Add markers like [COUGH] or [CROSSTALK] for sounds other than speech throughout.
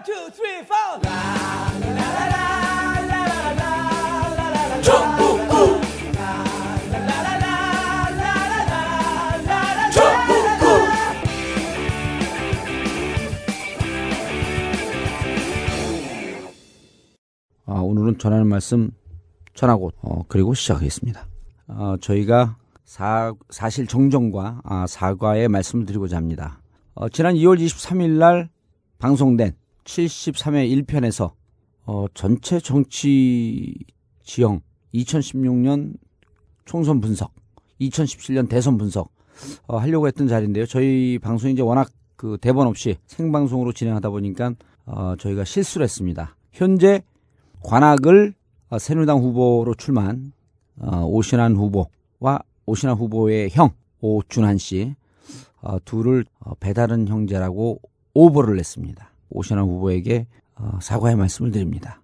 One, two, three, four. 아, 오늘은 전하는 말씀 전하고 어, 그리고 시작하겠습니다. 어, 저희가 사, 사실 정정과 아, 사과의 말씀을 드리고자 합니다. 어, 지난 2월 23일 날 방송된 73회 1편에서 어, 전체 정치 지형 2016년 총선 분석, 2017년 대선 분석 어, 하려고 했던 자리인데요. 저희 방송이 이제 워낙 그 대본 없이 생방송으로 진행하다 보니까 어, 저희가 실수를 했습니다. 현재 관악을 어, 새누리당 후보로 출마한 어, 오신환 후보와 오신환 후보의 형 오준환 씨 어, 둘을 어, 배다른 형제라고 오보를 냈습니다. 오신환 후보에게 어, 사과의 말씀을 드립니다.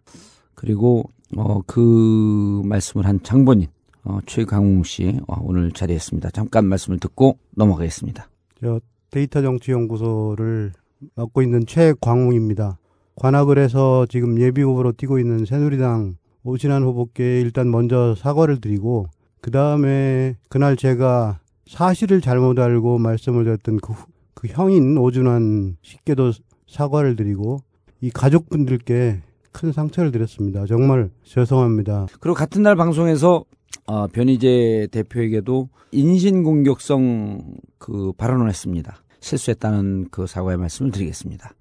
그리고 어, 그 말씀을 한 장본인 어, 최강웅 씨 어, 오늘 자리했습니다. 잠깐 말씀을 듣고 넘어가겠습니다. 저 데이터 정치 연구소를 맡고 있는 최광웅입니다. 관악을 해서 지금 예비 후보로 뛰고 있는 새누리당 오신환 후보께 일단 먼저 사과를 드리고 그 다음에 그날 제가 사실을 잘못 알고 말씀을 드렸던 그, 후- 그 형인 오준환 씨께도 사과를 드리고 이 가족분들께 큰 상처를 드렸습니다. 정말 죄송합니다. 그리고 같은 날 방송에서 어, 변희재 대표에게도 인신공격성 그 발언을 했습니다. 실수했다는 그 사과의 말씀을 드리겠습니다.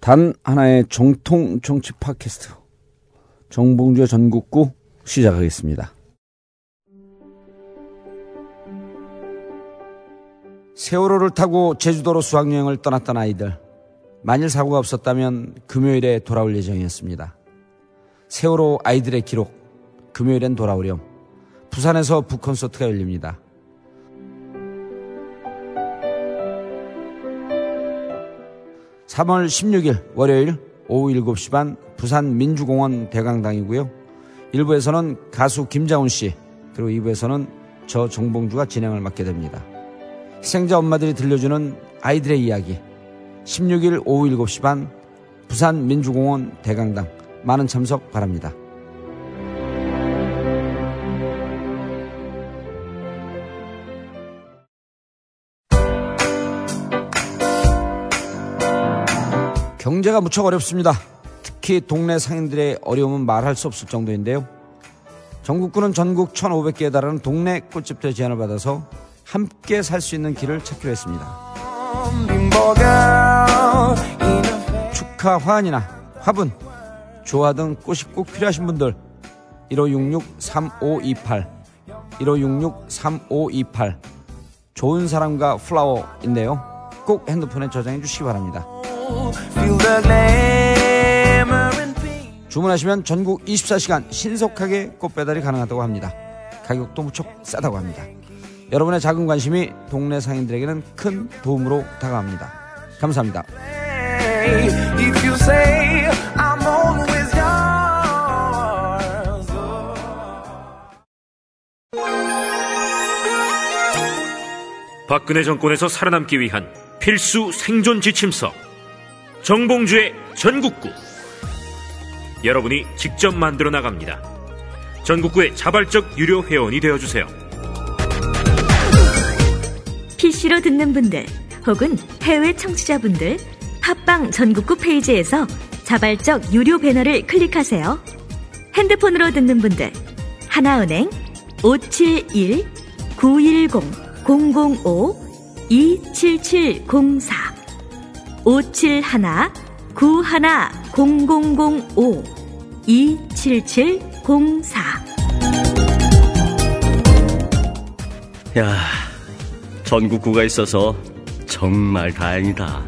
단 하나의 정통 정치 팟캐스트 정봉주의 전국구 시작하겠습니다. 세월호를 타고 제주도로 수학여행을 떠났던 아이들 만일 사고가 없었다면 금요일에 돌아올 예정이었습니다. 세월호 아이들의 기록 금요일엔 돌아오렴 부산에서 북콘서트가 열립니다. (3월 16일) 월요일 오후 (7시) 반 부산 민주공원 대강당이고요 (1부에서는) 가수 김자훈 씨 그리고 (2부에서는) 저 정봉주가 진행을 맡게 됩니다 희 생자 엄마들이 들려주는 아이들의 이야기 16일 오후 7시 반 부산 민주공원 대강당 많은 참석 바랍니다. 경제가 무척 어렵습니다. 특히 동네 상인들의 어려움은 말할 수 없을 정도인데요. 전국구는 전국 1,500개에 달하는 동네 꿀집들 제안을 받아서 함께 살 수 있는 길을 찾기로 했습니다. 축하 화환이나 화분, 조화 등 꽃이 꼭 필요하신 분들 1566-3528 1566-3528 좋은 사람과 플라워인데요. 꼭 핸드폰에 저장해 주시기 바랍니다. 주문하시면 전국 24시간 신속하게 꽃 배달이 가능하다고 합니다. 가격도 무척 싸다고 합니다. 여러분의 작은 관심이 동네 상인들에게는 큰 도움으로 다가갑니다. 감사합니다. 박근혜 정권에서 살아남기 위한 필수 생존 지침서 정봉주의 전국구 여러분이 직접 만들어 나갑니다. 전국구의 자발적 유료 회원이 되어 주세요. PC로 듣는 분들 혹은 해외 청취자분들 팟빵 전국구 페이지에서 자발적 유료 배너를 클릭하세요. 핸드폰으로 듣는 분들 하나은행 571 910 005 27704 571 91 0005 27704 야, 전국구가 있어서 정말 다행이다.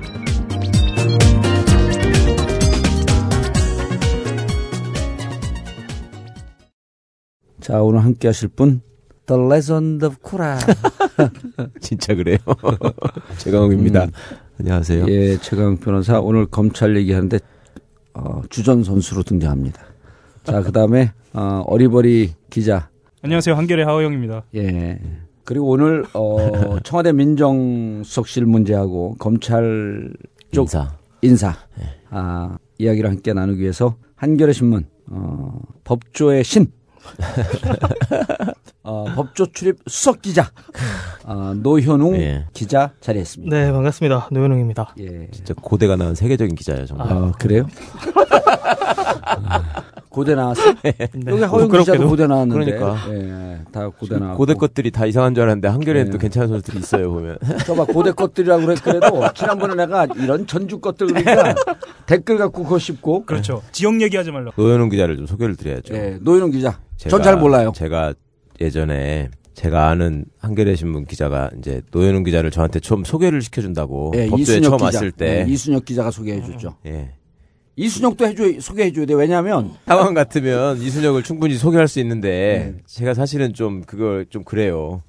자, 오늘 함께 하실 분, The Legend of Kura. [LAUGHS] 진짜 그래요. [LAUGHS] 최강욱입니다. 음. 안녕하세요. 예, 최강 변호사, 오늘 검찰 얘기하는데, 어, 주전 선수로 등장합니다. 자, 그 다음에, 어, 어리버리 기자. 안녕하세요. 한결의 하호영입니다. 예. 그리고 오늘, 어, [LAUGHS] 청와대 민정수석실 문제하고 검찰 쪽 인사. 인사 아, 이야기를 함께 나누기 위해서 한겨레 신문 어, 법조의 신 [LAUGHS] 어, 법조 출입 수석 기자 어, 노현웅 예. 기자 자리했습니다. 네, 반갑습니다. 노현웅입니다. 예. 진짜 고대가 나온 세계적인 기자예요, 정말. 아, 그래요? [LAUGHS] 고대 나왔어? [LAUGHS] 네. 여기 허영 기자도 부끄럽게도. 고대 나왔는데. 그러니까. 예, 다 고대 나왔고. 고대 것들이 다 이상한 줄 알았는데 한겨레는 네. 또 괜찮은 선수들이 있어요, 보면. [LAUGHS] 저봐 고대 것들이라고 그랬, 그래도 지난번에 내가 이런 전주 것들 그러니까 [LAUGHS] 댓글 갖고 그거 씹고. 그렇죠. 지역 얘기하지 말라고. 노현웅 기자를 좀 소개를 드려야죠. 예, 노현웅 기자. 전 잘 몰라요. 제가 예전에 제가 아는 한겨레 신문 기자가 이제 노현웅 기자를 저한테 처음 소개를 시켜준다고 예, 법조에 이순혁 처음 기자. 왔을 때 예, 이순혁 기자가 소개해 줬죠. 예. 이순혁도 해줘 소개해 줘야 돼. 왜냐면 상황 같으면 이순혁을 충분히 소개할 수 있는데 네. 제가 사실은 좀 그걸 좀 그래요.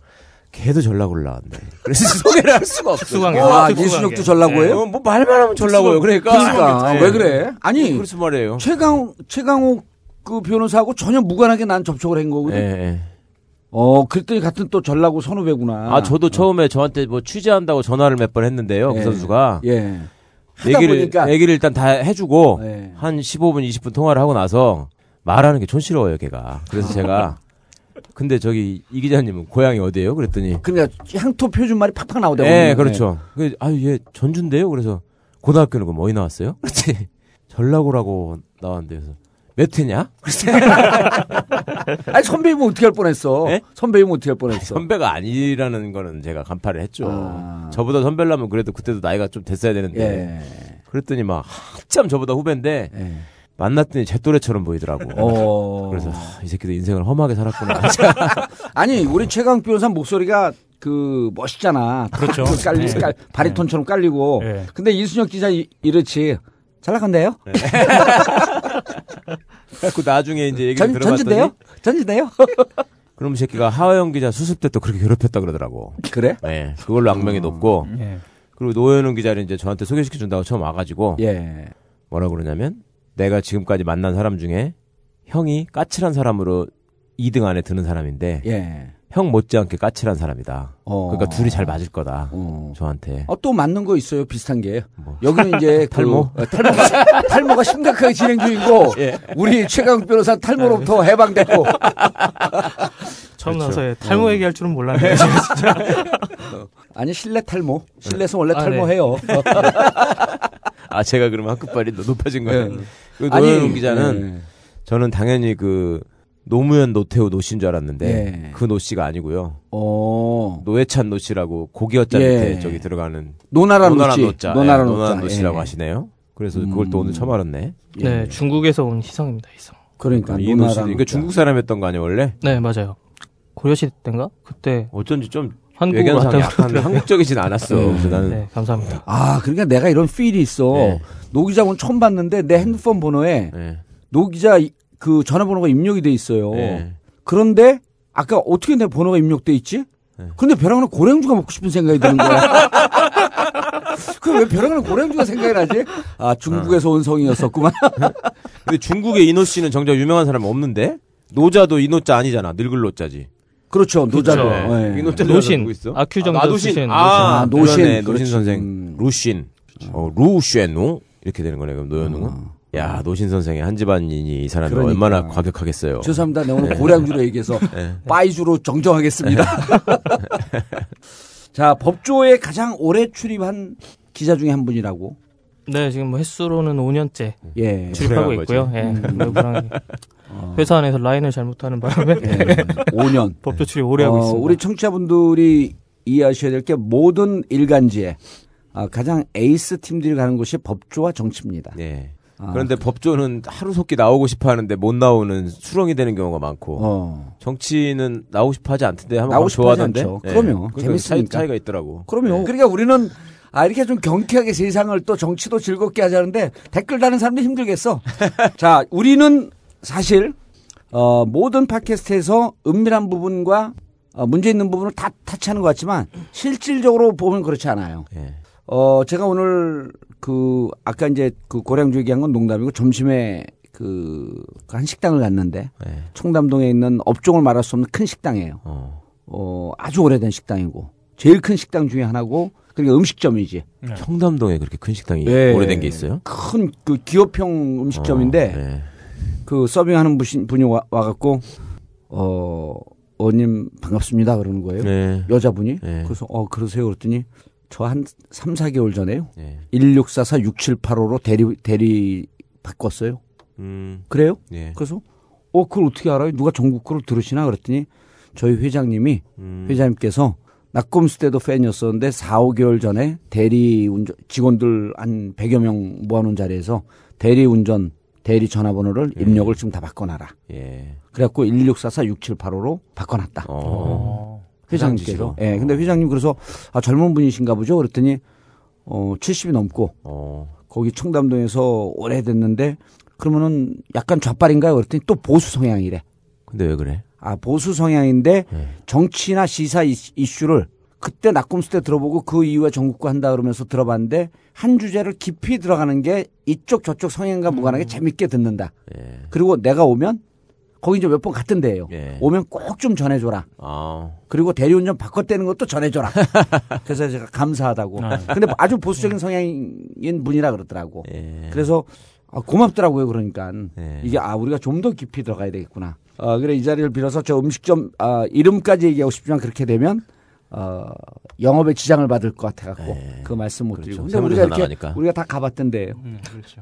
걔도 전락 올라왔네. 그래서 [LAUGHS] 소개를 할 수가 없어. 특수관계. 아. 이순혁도 전라고예요? 어, 뭐 말만 하면 전락고요. 그러니까. 그러니까 예. 왜 그래? 아니 그래서 말이에요. 최강 최강욱 그 변호사하고 전혀 무관하게 난 접촉을 한 거거든. 예, 예. 어, 그랬더니 같은 또 전라고 선후배구나. 아, 저도 처음에 저한테 뭐 취재한다고 전화를 몇 번 했는데요. 예. 그 선수가. 예. 얘기를, 보니까 얘기를 일단 다 해주고 예. 한 15분, 20분 통화를 하고 나서 말하는 게 촌스러워요, 걔가. 그래서 제가 [LAUGHS] 근데 저기 이 기자님은 고향이 어디예요? 그랬더니 그러니까 향토 표준 말이 팍팍 나오더라고요. 예, 그렇죠. 그, 아유, 얘 전주인데요? 그래서 고등학교는 그럼 어디 나왔어요? [LAUGHS] 그렇지. 전라고라고 나왔는데 그래서 몇 회냐? [LAUGHS] 아니 선배이면 어떻게 할 뻔했어? 예? 선배이면 어떻게 할 뻔했어? 선배가 아니라는 거는 제가 간파를 했죠. 아. 저보다 선배라면 그래도 그때도 나이가 좀 됐어야 되는데. 예. 그랬더니 막 한참 저보다 후배인데 예. 만났더니 제 또래처럼 보이더라고. 어. 그래서 아, 이 새끼도 인생을 험하게 살았구나. [LAUGHS] 아니 우리 최강 변호사 목소리가 그 멋있잖아. 그렇죠. 그 깔리, 네. 깔, 바리톤처럼 깔리고. 네. 근데 이순혁 기자 이, 이렇지. 잘 나간대요? [LAUGHS] 그 나중에 이제 얘기를 전, 들어봤더니 전지대요? 전지대요? [LAUGHS] 그럼 이 새끼가 하하영 기자 수습 때 또 그렇게 괴롭혔다 그러더라고. 그래? 네, 그걸로 악명이 높고 예. 그리고 노현웅 기자를 이제 저한테 소개시켜 준다고 처음 와가지고 예. 뭐라 그러냐면 내가 지금까지 만난 사람 중에 형이 까칠한 사람으로 2등 안에 드는 사람인데 예. 형 못지않게 까칠한 사람이다. 어. 그러니까 둘이 잘 맞을 거다. 어. 저한테. 어, 또 맞는 거 있어요. 비슷한 게. 뭐. 여기는 이제 [LAUGHS] 그, 탈모? 어, 탈모가, 탈모가 심각하게 진행 중이고, [LAUGHS] 예. 우리 최강 변호사 탈모로부터 해방됐고, [LAUGHS] 처음 그렇죠. 나서 예, 탈모 얘기할 줄은 몰랐네요. 진짜. 아니, 실내 탈모. 실내에서 원래 아, 탈모해요. 아 제가 그러면 학급발이 더 높아진 거예요. 네. 그 아니, 노현웅 기자는 예. 저는 당연히 그 노무현 노태우 노씨인 줄 알았는데 예. 그 노씨가 아니고요. 어, 노회찬 노씨라고 고기 어자 예. 밑에 저기 들어가는 노나라. 노자, 노나라 예, 노자. 노씨라고 예. 하시네요. 그래서 그걸 또 음. 오늘 처음 알았네. 네, 중국에서 온 희성입니다. 희성. 그러니까, 이 노씨. 이거 중국 사람이었던 거 아니에요 원래? 네, 맞아요. 고려시대 때인가? 그때 어쩐지 좀 한국 외견상 약간. 한국적이진 않았어. 예. 그래서 나는 네, 감사합니다. 아, 그러니까 내가 이런 feel이 있어. 예. 노 기자 오늘 처음 봤는데 내 핸드폰 번호에 예. 노 기자 이- 그 전화번호가 입력이 돼 있어요. 예. 그런데 아까 어떻게 내 번호가 입력돼 있지? 네. 근데 별안간 고량주가 먹고 싶은 생각이 드는 거야. [LAUGHS] 그럼 왜 별안간 고량주가 생각이 나지? 아 중국에서 온 성이었었구만. [LAUGHS] 근데 중국에 이노 씨는 정작 유명한 사람 없는데 노자도 이노자 아니잖아. 늙을 노자지. 그렇죠 노자도. 그렇죠. 예. 이노자 노신. 누구 있어? 아큐정도 아, 노신. 아, 노신. 아, 노신. 노신. 노신. 선생. 음. 루신. 어, 루쉐농 이렇게 되는 거네. 그럼 노현웅은. 어. 야, 노신 선생의 한 집안인이 이 사람이 그러니까. 얼마나 과격하겠어요. 죄송합니다. 내가 오늘 고량주로 얘기해서 [LAUGHS] 빠이주로 정정하겠습니다. [LAUGHS] 자 법조에 가장 오래 출입한 기자 중에 한 분이라고. 네, 지금 뭐 횟수로는 5년째 예. 출입하고. 있고요. 예. 음. 매우 불안하게. 회사 안에서 라인을 잘못하는 바람에 예. 5년. [LAUGHS] 법조 출입 오래 하고 어, 있습니다. 우리 청취자분들이 이해하셔야 될 게 모든 일간지에 아, 가장 에이스 팀들이 가는 곳이 법조와 정치입니다. 예. 아, 그런데 법조는 하루속히 나오고 싶어 하는데 못 나오는 수렁이 되는 경우가 많고 어. 정치는 나오고 싶어 하지 않던데 한번 나오고 싶어 하지 좋아하던데. 않죠. 예. 그럼요. 그러니까 재밌으니까. 차이, 차이가 있더라고. 그럼요. 그러니까 우리는 아, 이렇게 좀 경쾌하게 세상을 또 정치도 즐겁게 하자는데 댓글 다는 사람도 힘들겠어. [LAUGHS] 자, 우리는 사실, 어, 모든 팟캐스트에서 은밀한 부분과 어, 문제 있는 부분을 다 타치하는 것 같지만 실질적으로 보면 그렇지 않아요. 예. 어, 제가 오늘 그 아까 이제 그 고량주 얘기한 건 농담이고 점심에 그 한 식당을 갔는데 예. 청담동에 있는 업종을 말할 수 없는 큰 식당이에요. 어. 어, 아주 오래된 식당이고 제일 큰 식당 중에 하나고 그러니까 음식점이지. 청담동에 그렇게 큰 식당이 네. 오래된 게 있어요? 큰 그 기업형 음식점인데 어, 네. 그 서빙하는 분이, 분이 와, 와갖고 어 어님 반갑습니다 그러는 거예요. 네. 여자분이. 네. 그래서 어 그러세요 그랬더니 저 한 3, 4개월 전에요. 네. 1644 6785로 대리 대리 바꿨어요. 음. 그래요? 네. 그래서 어 그걸 어떻게 알아요? 누가 전국 거를 들으시나 그랬더니 저희 회장님이 음. 회장님께서 낙검수 때도 팬이었었는데 4, 5개월 전에 대리 운전 직원들 한 100여 명 모아놓은 자리에서 대리 운전 대리 전화번호를 입력을 지금 다 바꿔놔라. 예. 그래갖고 1644 6785로 바꿔놨다. 어. 회장님께서. 예. 근데 회장님 그래서 아 젊은 분이신가 보죠. 그랬더니 어 70이 넘고 어. 거기 청담동에서 오래됐는데 그러면은 약간 좌빨인가요? 그랬더니 또 보수 성향이래. 근데 왜 그래? 아 보수 성향인데 네. 정치나 시사 이슈- 이슈를 그때 낙검수 때 들어보고 그 이후에 전국구 한다 그러면서 들어봤는데 한 주제를 깊이 들어가는 게 이쪽 저쪽 성향과 무관하게 재밌게 듣는다. 예. 그리고 내가 오면 거기 이제 몇번 같은 데예요. 예. 오면 꼭 좀 전해줘라. 아. 그리고 대리운전 바꿨다는 것도 전해줘라. [LAUGHS] 그래서 제가 감사하다고. 근데 뭐 아주 보수적인 성향인 분이라 그러더라고. 예. 그래서 아, 고맙더라고요. 그러니까 예. 이게 아 우리가 좀 더 깊이 들어가야 되겠구나. 아, 그래 이 자리를 빌어서 저 음식점 아, 이름까지 얘기하고 싶지만 그렇게 되면 어, 영업에 지장을 받을 것 같아 갖고 그 말씀 못 드리고. 근데 우리가 이렇게 나가니까. 우리가 다 가봤던데요. 음, 그렇죠.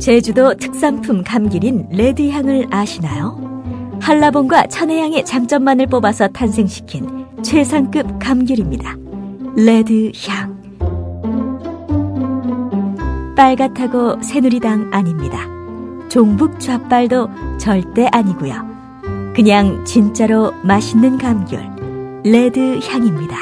제주도 특산품 감귤인 레드향을 아시나요? 한라봉과 천혜향의 장점만을 뽑아서 탄생시킨 최상급 감귤입니다. 레드향. 빨갛다고 새누리당 아닙니다. 종북 좌빨도 절대 아니고요. 그냥 진짜로 맛있는 감귤 레드향입니다.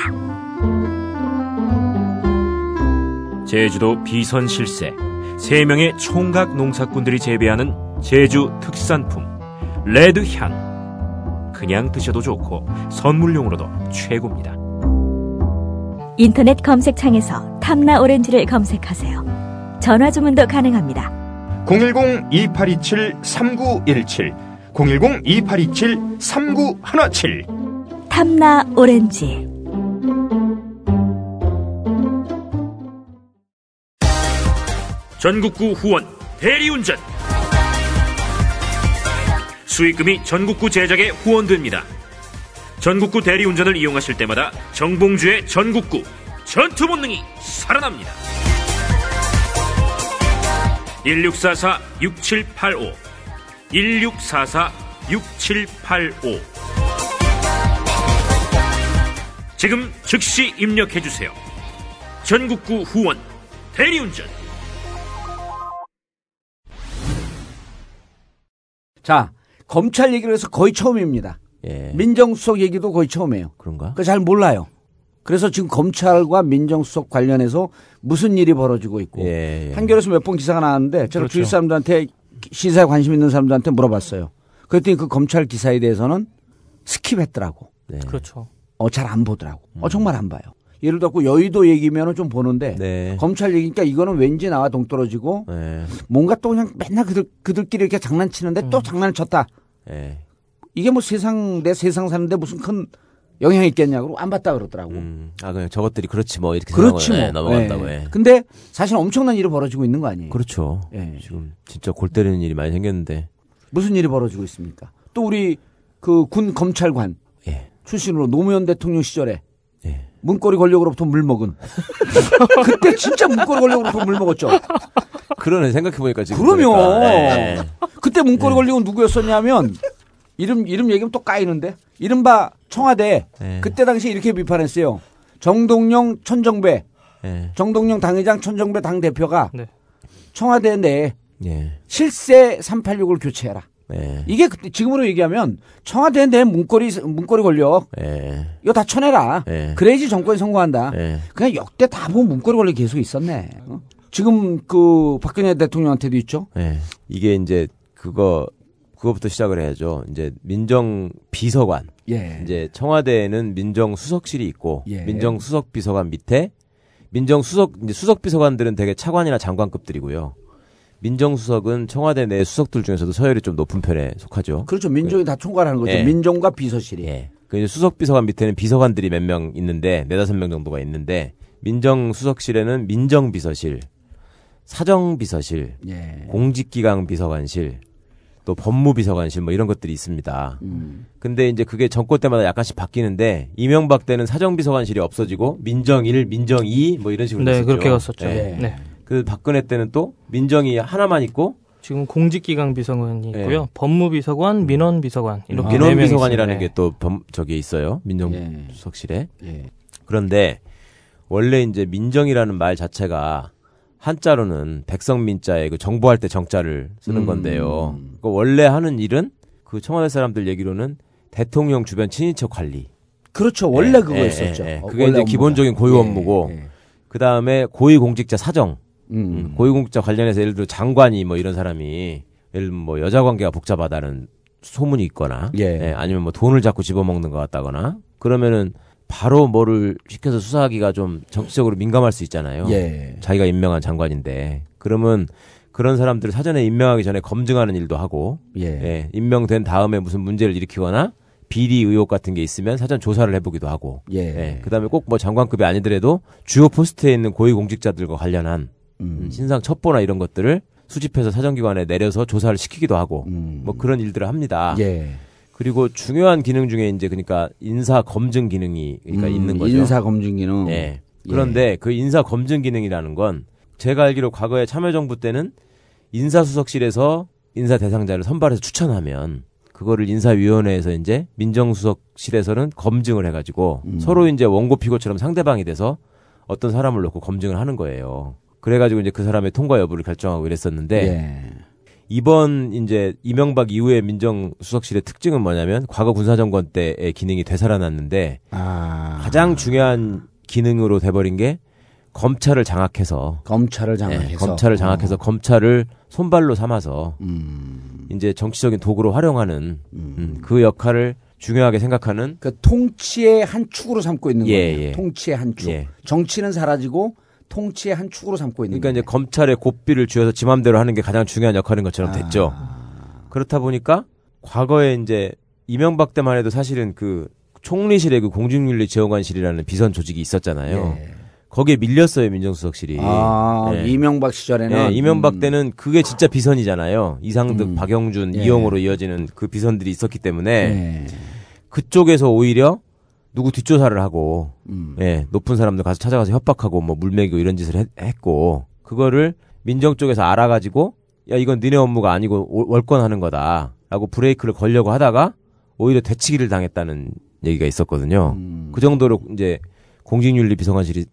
제주도 비선 실세 세명의 총각 농사꾼들이 재배하는 제주 특산품 레드향 그냥 드셔도 좋고 선물용으로도 최고입니다. 인터넷 검색창에서 탐나 오렌지를 검색하세요. 전화 주문도 가능합니다. 010-2827-3917 010-2827-3917 탐나 오렌지. 전국구 후원 대리운전 수익금이 전국구 제작에 후원됩니다. 전국구 대리운전을 이용하실 때마다 정봉주의 전국구 전투 본능이 살아납니다. 1644-6785 1644-6785 지금 즉시 입력해주세요. 전국구 후원 대리운전 자 검찰 얘기를 해서 거의 처음입니다. 예. 민정수석 얘기도 거의 처음이에요. 그런가? 그잘 몰라요. 그래서 지금 검찰과 민정수석 관련해서 무슨 일이 벌어지고 있고 예, 예. 한겨레에서 몇 번 기사가 나왔는데 제가 그렇죠. 주위 사람들한테 시사에 관심 있는 사람들한테 물어봤어요. 그랬더니 그 검찰 기사에 대해서는 스킵했더라고. 네. 그렇죠. 어 잘 안 보더라고. 어 정말 안 봐요. 예를 들어 여의도 얘기면은 좀 보는데 네. 검찰 얘기니까 이거는 왠지 나와 동떨어지고 네. 뭔가 또 그냥 맨날 그들 그들끼리 이렇게 장난치는데 또 장난을 쳤다. 예. 이게 뭐 세상 내 세상 사는데 무슨 큰 영향이 있겠냐고 안 봤다 그러더라고. 음. 아, 그냥 저것들이 그렇지 뭐 이렇게 그렇지 뭐. 예, 넘어간다고 예. 해. 근데 사실 엄청난 일이 벌어지고 있는 거 아니에요. 그렇죠. 예. 지금 진짜 골 때리는 일이 많이 생겼는데. 무슨 일이 벌어지고 있습니까? 또 우리 그 군 검찰관 예. 출신으로 노무현 대통령 시절에 예. 문고리 권력으로부터 물 먹은 [LAUGHS] 그때 진짜 문고리 권력으로부터 물 먹었죠. 그러네 생각해보니까 지금. 그러면 보니까. 예. 그때 문고리 권력은 누구였었냐면 이름 이름 얘기하면 또 까이는데 이른바 청와대 예. 그때 당시 이렇게 비판했어요. 정동영 천정배 예. 정동영 당회장 천정배 당 대표가 네. 청와대 내에 예. 실세 386을 교체해라. 예. 이게 그때 지금으로 얘기하면 청와대 내 문고리 문고리 권력 예. 이거 다 쳐내라. 예. 그래야지 정권이 성공한다. 예. 그냥 역대 다 보면 문고리 권력 계속 있었네. 어? 지금 그 박근혜 대통령한테도 있죠. 예. 이게 이제 그거 그거부터 시작을 해야죠. 이제 민정 비서관. 예. 이제 청와대에는 민정 수석실이 있고 예. 민정 수석 비서관 밑에 민정 수석 이제 수석 비서관들은 되게 차관이나 장관급들이고요. 민정 수석은 청와대 내 수석들 중에서도 서열이 좀 높은 편에 속하죠. 그렇죠. 민정이 다 총괄하는 거죠. 예. 민정과 비서실이. 예. 그 이제 수석 비서관 밑에는 비서관들이 몇 명 있는데 네다섯 명 정도가 있는데 민정 수석실에는 민정 비서실, 사정 비서실, 예. 공직기강 비서관실, 또 법무비서관실 뭐 이런 것들이 있습니다. 음. 근데 이제 그게 정권 때마다 약간씩 바뀌는데 이명박 때는 사정비서관실이 없어지고 민정 1, 민정 2 뭐 이런 식으로 네, 됐었죠. 그렇게 갔었죠. 예. 네. 그 박근혜 때는 또 민정이 하나만 있고 지금 공직기강 비서관이 예. 있고요. 법무비서관, 민원비서관 이렇게 네 명이 민원비서관이라는 있습니다. 게또 저기에 있어요. 예. 민정수석실에. 예. 그런데 원래 이제 민정이라는 말 자체가 한자로는 백성민자에 그 정보할 때 정자를 쓰는 음. 건데요. 그 원래 하는 일은 그 청와대 사람들 얘기로는 대통령 주변 친인척 관리. 그렇죠. 원래 예, 그거였었죠. 예, 예. 어, 그게 이제 업무가. 기본적인 고유 예, 업무고 예. 그 다음에 고위공직자 사정. 음. 고위공직자 관련해서 예를 들어 장관이 뭐 이런 사람이 예를 들면 뭐 여자 관계가 복잡하다는 소문이 있거나 예. 아니면 뭐 돈을 자꾸 집어먹는 것 같다거나 그러면은 바로 뭐를 시켜서 수사하기가 좀 정치적으로 민감할 수 있잖아요. 예. 자기가 임명한 장관인데 그러면 그런 사람들을 사전에 임명하기 전에 검증하는 일도 하고 예. 예, 임명된 다음에 무슨 문제를 일으키거나 비리 의혹 같은 게 있으면 사전 조사를 해보기도 하고 예. 그다음에 꼭 뭐 장관급이 아니더라도 주요 포스트에 있는 고위 공직자들과 관련한 음. 신상 첩보나 이런 것들을 수집해서 사정기관에 내려서 조사를 시키기도 하고 음. 뭐 그런 일들을 합니다. 예. 그리고 중요한 기능 중에 이제 그러니까 인사 검증 기능이 그러니까 음, 있는 거죠. 인사 검증 기능. 예. 그런데 그 인사 검증 기능이라는 건 제가 알기로 과거에 참여정부 때는 인사수석실에서 인사 대상자를 선발해서 추천하면 그거를 인사위원회에서 이제 민정수석실에서는 검증을 해가지고 음. 서로 이제 원고 피고처럼 상대방이 돼서 어떤 사람을 놓고 검증을 하는 거예요. 그래가지고 이제 그 사람의 통과 여부를 결정하고 이랬었는데 예. 이번 이제 이명박 이후의 민정수석실의 특징은 뭐냐면 과거 군사정권 때의 기능이 되살아났는데 아. 가장 중요한 기능으로 돼버린 게 검찰을 장악해서 검찰을 예, 장악해서 검찰을 장악해서 검찰을 손발로 삼아서 음. 이제 정치적인 도구로 활용하는 음, 그 역할을 중요하게 생각하는 그 통치의 한 축으로 삼고 있는 예, 거예요. 예. 통치의 한 축. 예. 정치는 사라지고 통치의 한 축으로 삼고 있는 그러니까 이제 검찰의 고삐를 쥐어서 지 맘대로 하는 게 가장 중요한 역할인 것처럼 됐죠. 아. 그렇다 보니까 과거에 이제 이명박 때만 해도 사실은 그 총리실에 그 공직윤리지원관실이라는 비선 조직이 있었잖아요. 예. 거기에 밀렸어요 민정수석실이. 아, 예. 이명박 시절에는 예, 이명박 음. 때는 그게 진짜 비선이잖아요. 이상득, 음. 박영준, 예. 이용으로 이어지는 그 비선들이 있었기 때문에 예. 그쪽에서 오히려 누구 뒷조사를 하고 음. 예, 높은 사람들 가서 찾아가서 협박하고 뭐 물매기고 이런 짓을 했, 했고 그거를 민정 쪽에서 알아가지고 야 이건 니네 업무가 아니고 오- 월권하는 거다라고 브레이크를 걸려고 하다가 오히려 되치기를 당했다는 얘기가 있었거든요. 음. 그 정도로 이제 공직윤리 비서관실이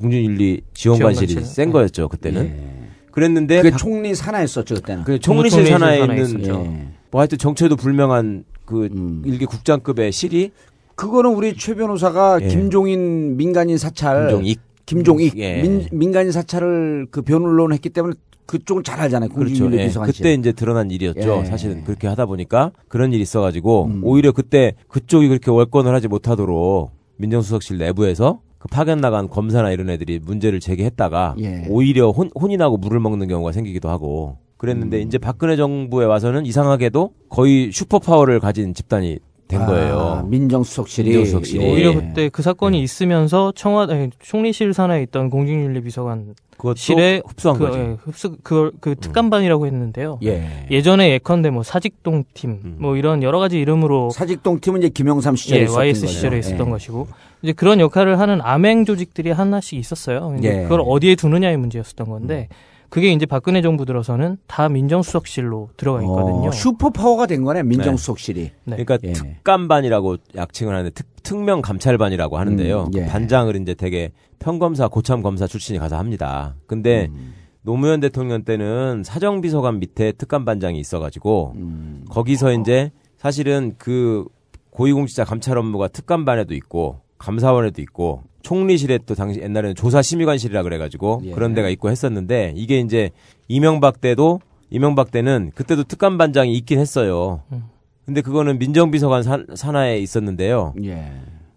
공직윤리 지원관실이 지원관실. 센 네. 거였죠 그때는. 예. 그랬는데 그게 박- 총리 산하였었죠 그때는. 그 총리실 총리실 산하에 있는. 예. 뭐 하여튼 정체도 불명한 그 음. 일개 국장급의 실이 그거는 우리 최 변호사가 예. 김종인 민간인 사찰 김종익 김종익 예. 민, 민간인 사찰을 그 변론을 했기 때문에 그쪽은 잘 알잖아요. 그렇죠. 예. 그때 이제 드러난 일이었죠. 예. 사실은 그렇게 하다 보니까 그런 일이 있어가지고 음. 오히려 그때 그쪽이 그렇게 월권을 하지 못하도록 민정수석실 내부에서 그 파견 나간 검사나 이런 애들이 문제를 제기했다가 예. 오히려 혼, 혼이 나고 물을 먹는 경우가 생기기도 하고 그랬는데 음. 이제 박근혜 정부에 와서는 이상하게도 거의 super power를 가진 집단이 된 아, 거예요. 민정수석실이 민정수석실이. 예. 오히려 그때 그 사건이 있으면서 청와대 총리실 산하에 있던 공직윤리비서관 실에 흡수한 그, 거죠. 예, 흡수 그, 그 특감반이라고 했는데요. 예. 예전에 예컨대 뭐 사직동 팀, 음. 뭐 이런 여러 가지 이름으로 사직동 팀은 이제 김영삼 시절에 예, 있었던 YS 거죠. 시절에 있었던 예. 것이고 이제 그런 역할을 하는 암행 조직들이 하나씩 있었어요. 예. 그걸 어디에 두느냐의 문제였었던 건데 그게 이제 박근혜 정부 들어서는 다 민정수석실로 들어가 있거든요. 어, 슈퍼 파워가 된 거네 민정수석실이. 네. 그러니까 예. 특감반이라고 약칭을 하는데 특, 특명 감찰반이라고 하는데요. 음, 그 예. 반장을 이제 되게 평검사 고참 검사 출신이 가서 합니다. 근데 음. 노무현 대통령 때는 사정비서관 밑에 특감반장이 있어가지고 거기서 이제 사실은 그 고위공직자 감찰 업무가 특감반에도 있고 감사원에도 있고 총리실에 또 당시 옛날에는 조사심의관실이라 그래가지고 예. 그런 데가 있고 했었는데 이게 이제 이명박 때도 이명박 때는 그때도 특감 반장이 있긴 했어요. 근데 그거는 민정비서관 산, 산하에 있었는데요. 예.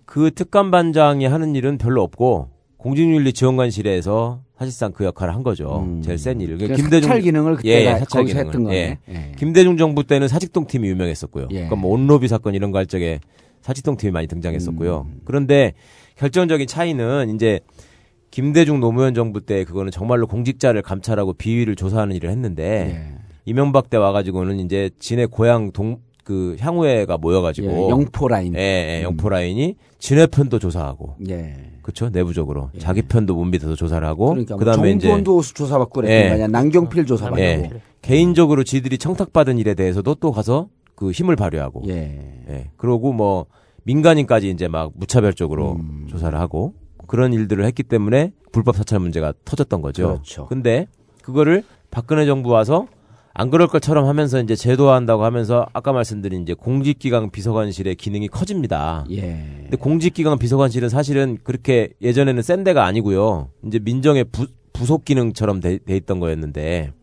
그 특감 반장이 하는 일은 별로 없고 공직윤리 지원관실에서 사실상 그 역할을 한 거죠. 제일 센 일을. 그러니까 사찰 기능을 그때가 예, 사찰 거기서 기능을. 했던 거네. 예. 예. 김대중 정부 때는 사직동 팀이 유명했었고요. 예. 그러니까 뭐 온로비 사건 이런 거 할 적에 사직동 팀이 많이 등장했었고요. 음. 그런데 결정적인 차이는 이제 김대중 노무현 정부 때 그거는 정말로 공직자를 감찰하고 비위를 조사하는 일을 했는데 예. 이명박 때 와가지고는 이제 진해 고향 동 그 향후회가 모여가지고 예, 영포 라인. 음. 예, 예, 영포 라인이 진해 편도 조사하고 예. 그렇죠 내부적으로 자기 편도 못 믿어서 조사를 하고 그러니까 뭐 그다음에 이제 정두원도 조사받고 그랬던 예. 남경필 조사받고. 예. 개인적으로 지들이 청탁받은 일에 대해서도 또 가서 그 힘을 발휘하고 예. 예. 그러고 뭐 민간인까지 이제 막 무차별적으로 음. 조사를 하고 그런 일들을 했기 때문에 불법 사찰 문제가 터졌던 거죠. 그렇죠. 근데 그거를 박근혜 정부 와서 안 그럴 것처럼 하면서 이제 제도화한다고 하면서 아까 말씀드린 이제 공직기강 비서관실의 기능이 커집니다. 예. 근데 공직기강 비서관실은 사실은 그렇게 예전에는 센 데가 아니고요. 이제 민정의 부, 부속 기능처럼 돼, 돼 있던 거였는데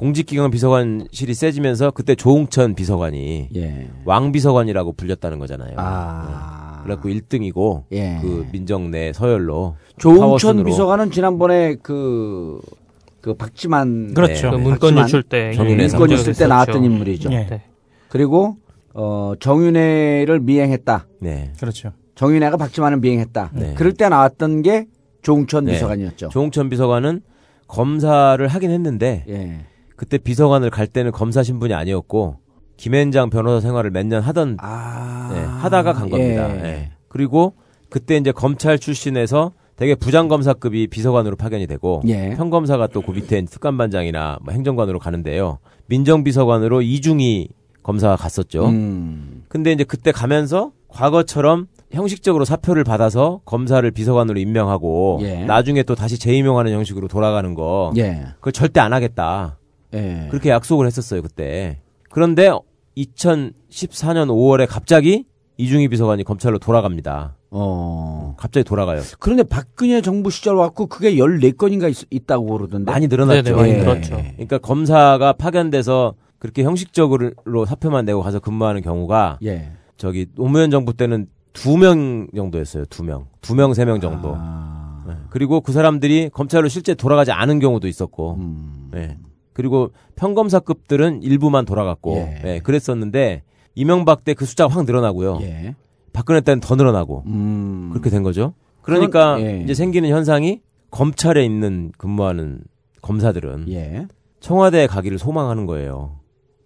공직기강 비서관실이 세지면서 그때 조웅천 비서관이 예. 왕 비서관이라고 불렸다는 거잖아요. 아. 그래갖고 1등이고 예. 그 민정 내 서열로 조웅천 파워순으로. 비서관은 지난번에 그, 그 박지만. 그렇죠. 네, 그 문건 박지만 유출 때 정윤회 문건 유출 때 나왔던 인물이죠. 예. 네. 그리고, 어, 정윤회를 미행했다. 네. 그렇죠. 정윤회가 박지만을 미행했다. 네. 그럴 때 나왔던 게 조웅천 네. 비서관이었죠. 조홍천 비서관은 검사를 하긴 했는데 예. 그때 비서관을 갈 때는 검사 신분이 아니었고 김앤장 변호사 생활을 몇 년 하던 아. 네, 하다가 간 겁니다. 예. 예. 그리고 그때 이제 검찰 출신에서 되게 부장검사급이 비서관으로 파견이 되고 예. 평검사가 또 그 밑에 특감반장이나 뭐 행정관으로 가는데요. 민정비서관으로 이중희 검사가 갔었죠. 음. 근데 이제 그때 가면서 과거처럼 형식적으로 사표를 받아서 검사를 비서관으로 임명하고 예. 나중에 또 다시 재임용하는 형식으로 돌아가는 거 예. 그걸 절대 안 하겠다. 예. 그렇게 약속을 했었어요 그때. 그런데 2014년 5월에 갑자기 이중희 비서관이 검찰로 돌아갑니다. 어. 갑자기 돌아가요. 그런데 박근혜 정부 시절 왔고 그게 14건인가 있, 다고 그러던데. 많이 늘어났죠. 네네, 많이 예. 늘었죠. 그러니까 검사가 파견돼서 그렇게 형식적으로 사표만 내고 가서 근무하는 경우가 예. 저기 노무현 정부 때는 두 명 정도였어요. 두 명, 두 명, 세 명 정도. 아. 네. 그리고 그 사람들이 검찰로 실제 돌아가지 않은 경우도 있었고, 음. 네. 그리고 평검사급들은 일부만 돌아갔고, 예. 네, 그랬었는데 이명박 때 그 숫자가 확 늘어나고요. 예. 박근혜 때는 더 늘어나고 음. 그렇게 된 거죠. 그러니까 그건- 예. 이제 생기는 현상이 검찰에 있는 근무하는 검사들은 예. 청와대에 가기를 소망하는 거예요.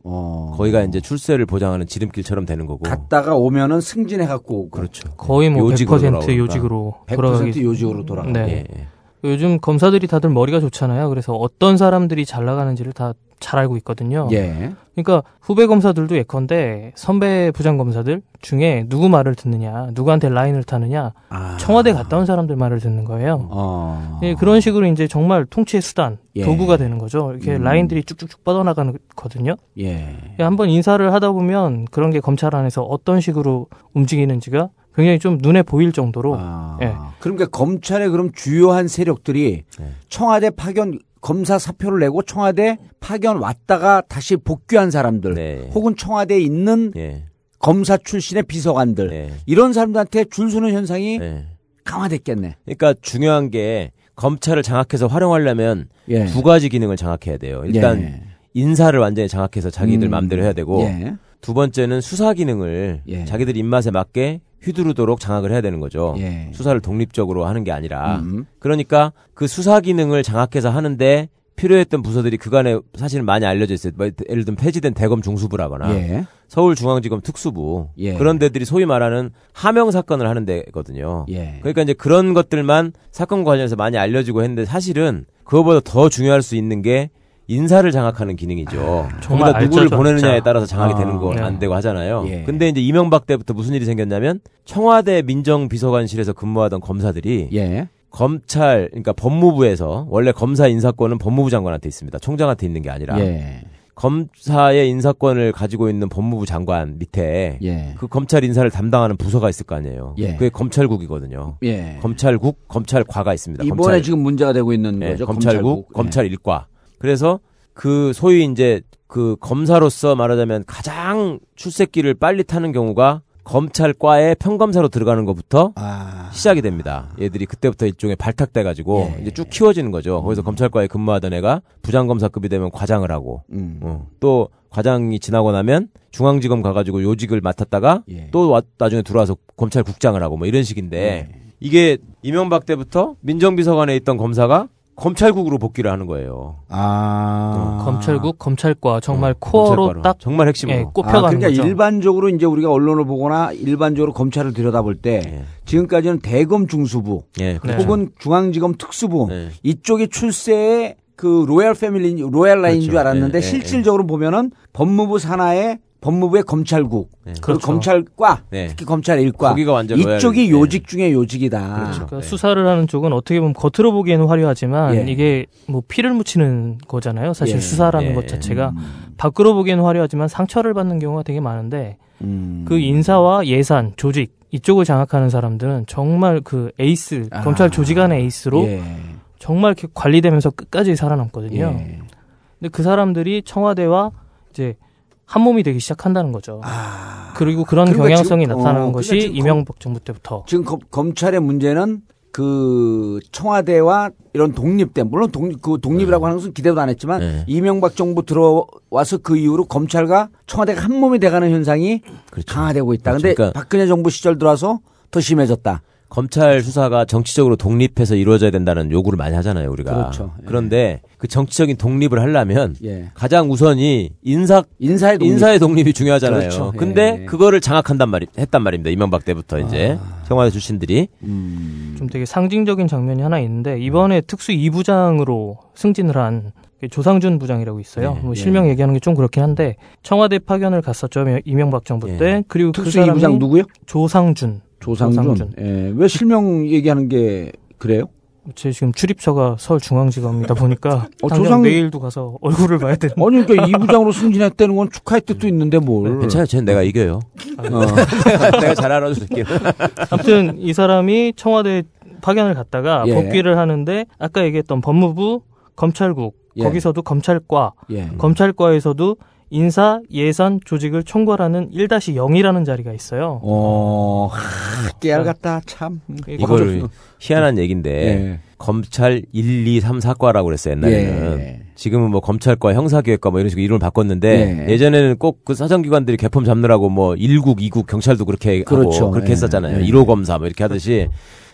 어. 거기가 이제 출세를 보장하는 지름길처럼 되는 거고. 갔다가 오면은 승진해 갖고. 그렇죠. 거의 뭐 요직으로 100% 돌아오니까. 요직으로 100% 돌아가기. 요직으로 돌아가. 네. 예, 예. 요즘 검사들이 다들 머리가 좋잖아요. 그래서 어떤 사람들이 잘 나가는지를 다 잘 알고 있거든요. 예. 그러니까 후배 검사들도 예컨대 선배 부장 검사들 중에 누구 말을 듣느냐, 누구한테 라인을 타느냐, 아. 청와대 갔다 온 사람들 말을 듣는 거예요. 어. 예, 그런 식으로 이제 정말 통치의 수단, 예. 도구가 되는 거죠. 이렇게 음. 라인들이 쭉쭉쭉 뻗어나가거든요. 예. 예, 한번 인사를 하다 보면 그런 게 검찰 안에서 어떤 식으로 움직이는지가 굉장히 좀 눈에 보일 정도로 아. 예. 그러니까 검찰의 그럼 주요한 세력들이 네. 청와대 파견 검사 사표를 내고 청와대 파견 왔다가 다시 복귀한 사람들 네. 혹은 청와대에 있는 예. 검사 출신의 비서관들 예. 이런 사람들한테 줄 서는 현상이 예. 강화됐겠네. 그러니까 중요한 게 검찰을 장악해서 활용하려면 예. 두 가지 기능을 장악해야 돼요. 일단 예. 인사를 완전히 장악해서 자기들 음. 마음대로 해야 되고 예. 두 번째는 수사 기능을 예. 자기들 입맛에 맞게 휘두르도록 장악을 해야 되는 거죠. 예. 수사를 독립적으로 하는 게 아니라 음. 그러니까 그 수사 기능을 장악해서 하는데 필요했던 부서들이 그간에 사실은 많이 알려져 있어요. 뭐 예를 들면 폐지된 대검 중수부라거나 예. 서울중앙지검 특수부 예. 그런 데들이 소위 말하는 하명 사건을 하는 데거든요. 예. 그러니까 이제 그런 것들만 사건 관련해서 많이 알려지고 했는데 사실은 그거보다 더 중요할 수 있는 게 인사를 장악하는 기능이죠. 정말 거기다 누구를 알짜죠, 보내느냐에 진짜. 따라서 장악이 아, 되는 거안 네. 되고 하잖아요. 예. 근데 이제 이명박 때부터 무슨 일이 생겼냐면 청와대 민정비서관실에서 근무하던 검사들이 예. 검찰 그러니까 법무부에서 원래 검사 인사권은 법무부 장관한테 있습니다. 총장한테 있는 게 아니라 예. 검사의 인사권을 가지고 있는 법무부 장관 밑에 예. 그 검찰 인사를 담당하는 부서가 있을 거 아니에요. 예. 그게 검찰국이거든요. 예. 검찰국, 검찰과가 있습니다. 이번에 검찰, 지금 문제가 되고 있는 예, 거죠. 검찰국, 검찰국. 검찰 일과. 그래서 그 소위 이제 그 검사로서 말하자면 가장 출세길을 빨리 타는 경우가 검찰과의 평검사로 들어가는 것부터 아. 시작이 됩니다. 얘들이 그때부터 일종의 발탁돼 가지고 예. 이제 쭉 키워지는 거죠. 거기서 검찰과에 근무하던 애가 부장검사급이 되면 과장을 하고 음. 어, 또 과장이 지나고 나면 중앙지검 가가지고 요직을 맡았다가 예. 또 와- 나중에 들어와서 검찰국장을 하고 뭐 이런 식인데 예. 이게 이명박 때부터 민정비서관에 있던 검사가 검찰국으로 복귀를 하는 거예요. 아. 검찰국, 검찰과 정말 어, 코어로 검찰과로. 딱 정말 핵심으로. 예, 아, 꼽혀가는 그러니까 거죠. 일반적으로 이제 우리가 언론을 보거나 일반적으로 검찰을 들여다볼 때 예. 지금까지는 대검 중수부 예, 네. 그렇죠. 혹은 중앙지검 특수부 예. 이쪽이 출세의 그 royal family royal line인 그렇죠. 줄 알았는데 예, 예, 실질적으로 보면은 법무부 산하의 법무부의 검찰국 예. 그리고 그렇죠. 검찰과 네. 특히 검찰 일과 거기가 완전 이쪽이 royal- 요직 중에 요직이다. 그렇죠. 그러니까 네. 수사를 하는 쪽은 어떻게 보면 겉으로 보기에는 화려하지만 예. 이게 뭐 피를 묻히는 거잖아요. 사실 예. 수사라는 예. 것 자체가 밖으로 보기에는 화려하지만 상처를 받는 경우가 되게 많은데 음. 그 인사와 예산, 조직 이쪽을 장악하는 사람들은 정말 그 에이스, 아. 검찰 조직 안의 에이스로 예. 정말 이렇게 관리되면서 끝까지 살아남거든요. 예. 근데 그 사람들이 청와대와 이제 한 몸이 되기 시작한다는 거죠. 아. 그리고 그런 그러니까 경향성이 지금- 나타나는 어, 것이 그러니까 이명박 정부 때부터. 지금 검, 검찰의 문제는 그 청와대와 이런 독립된 물론 독립 그 독립이라고 하는 것은 기대도 안 했지만 네. 이명박 정부 들어와서 그 이후로 검찰과 청와대가 한 몸이 돼가는 현상이 그렇죠. 강화되고 있다. 그렇죠. 근데 그러니까- 박근혜 정부 시절 들어와서 더 심해졌다. 검찰 수사가 정치적으로 독립해서 이루어져야 된다는 요구를 많이 하잖아요, 우리가. 그렇죠. 예. 그런데 그 정치적인 독립을 하려면 예. 가장 우선이 인사 인사의 독립. 인사의 독립이 중요하잖아요. 그렇죠. 근데 예. 그거를 장악한단 말이 했단 말입니다. 이명박 때부터 이제 아. 청와대 출신들이 음. 좀 되게 상징적인 장면이 하나 있는데 이번에 특수 2부장으로 승진을 한 조상준 부장이라고 있어요. 네, 뭐 예. 실명 얘기하는 게 좀 그렇긴 한데 청와대 파견을 갔었죠 이명박 정부 예. 때. 그리고 그 특수 사람이 이부장 누구요? 조상준. 조상준. 조상준. 예. 왜 실명 얘기하는 게 그래요? 제 지금 출입처가 서울중앙지검이다 보니까 [LAUGHS] 어, 조상- 내일도 가서 얼굴을 봐야 되는. 아니 그러니까 [LAUGHS] 이 부장으로 승진했다는 건 축하의 뜻도 있는데 뭘? 괜찮아요. 쟤는 내가 이겨요. 어. [LAUGHS] 내가 잘 알아줄게요. 아무튼 이 사람이 청와대 파견을 갔다가 예. 복귀를 하는데 아까 얘기했던 법무부, 검찰국 예. 거기서도 검찰과, 예. 검찰과에서도 인사, 예산, 조직을 총괄하는 1-0이라는 자리가 있어요. 어, 하, 깨알 같다 참. 이거를 희한한 얘기인데 예. 검찰 1, 2, 3, 4과라고 그랬어요 옛날에는. 예. 지금은 뭐 검찰과 형사기획과 뭐 이런 식으로 이름을 바꿨는데 예. 예. 전에는 꼭 그 사정기관들이 개펌 잡느라고 뭐 1국, 2국 경찰도 그렇게 그렇죠. 하고 그렇게 예. 했었잖아요. 예. 1호 검사 뭐 이렇게 하듯이.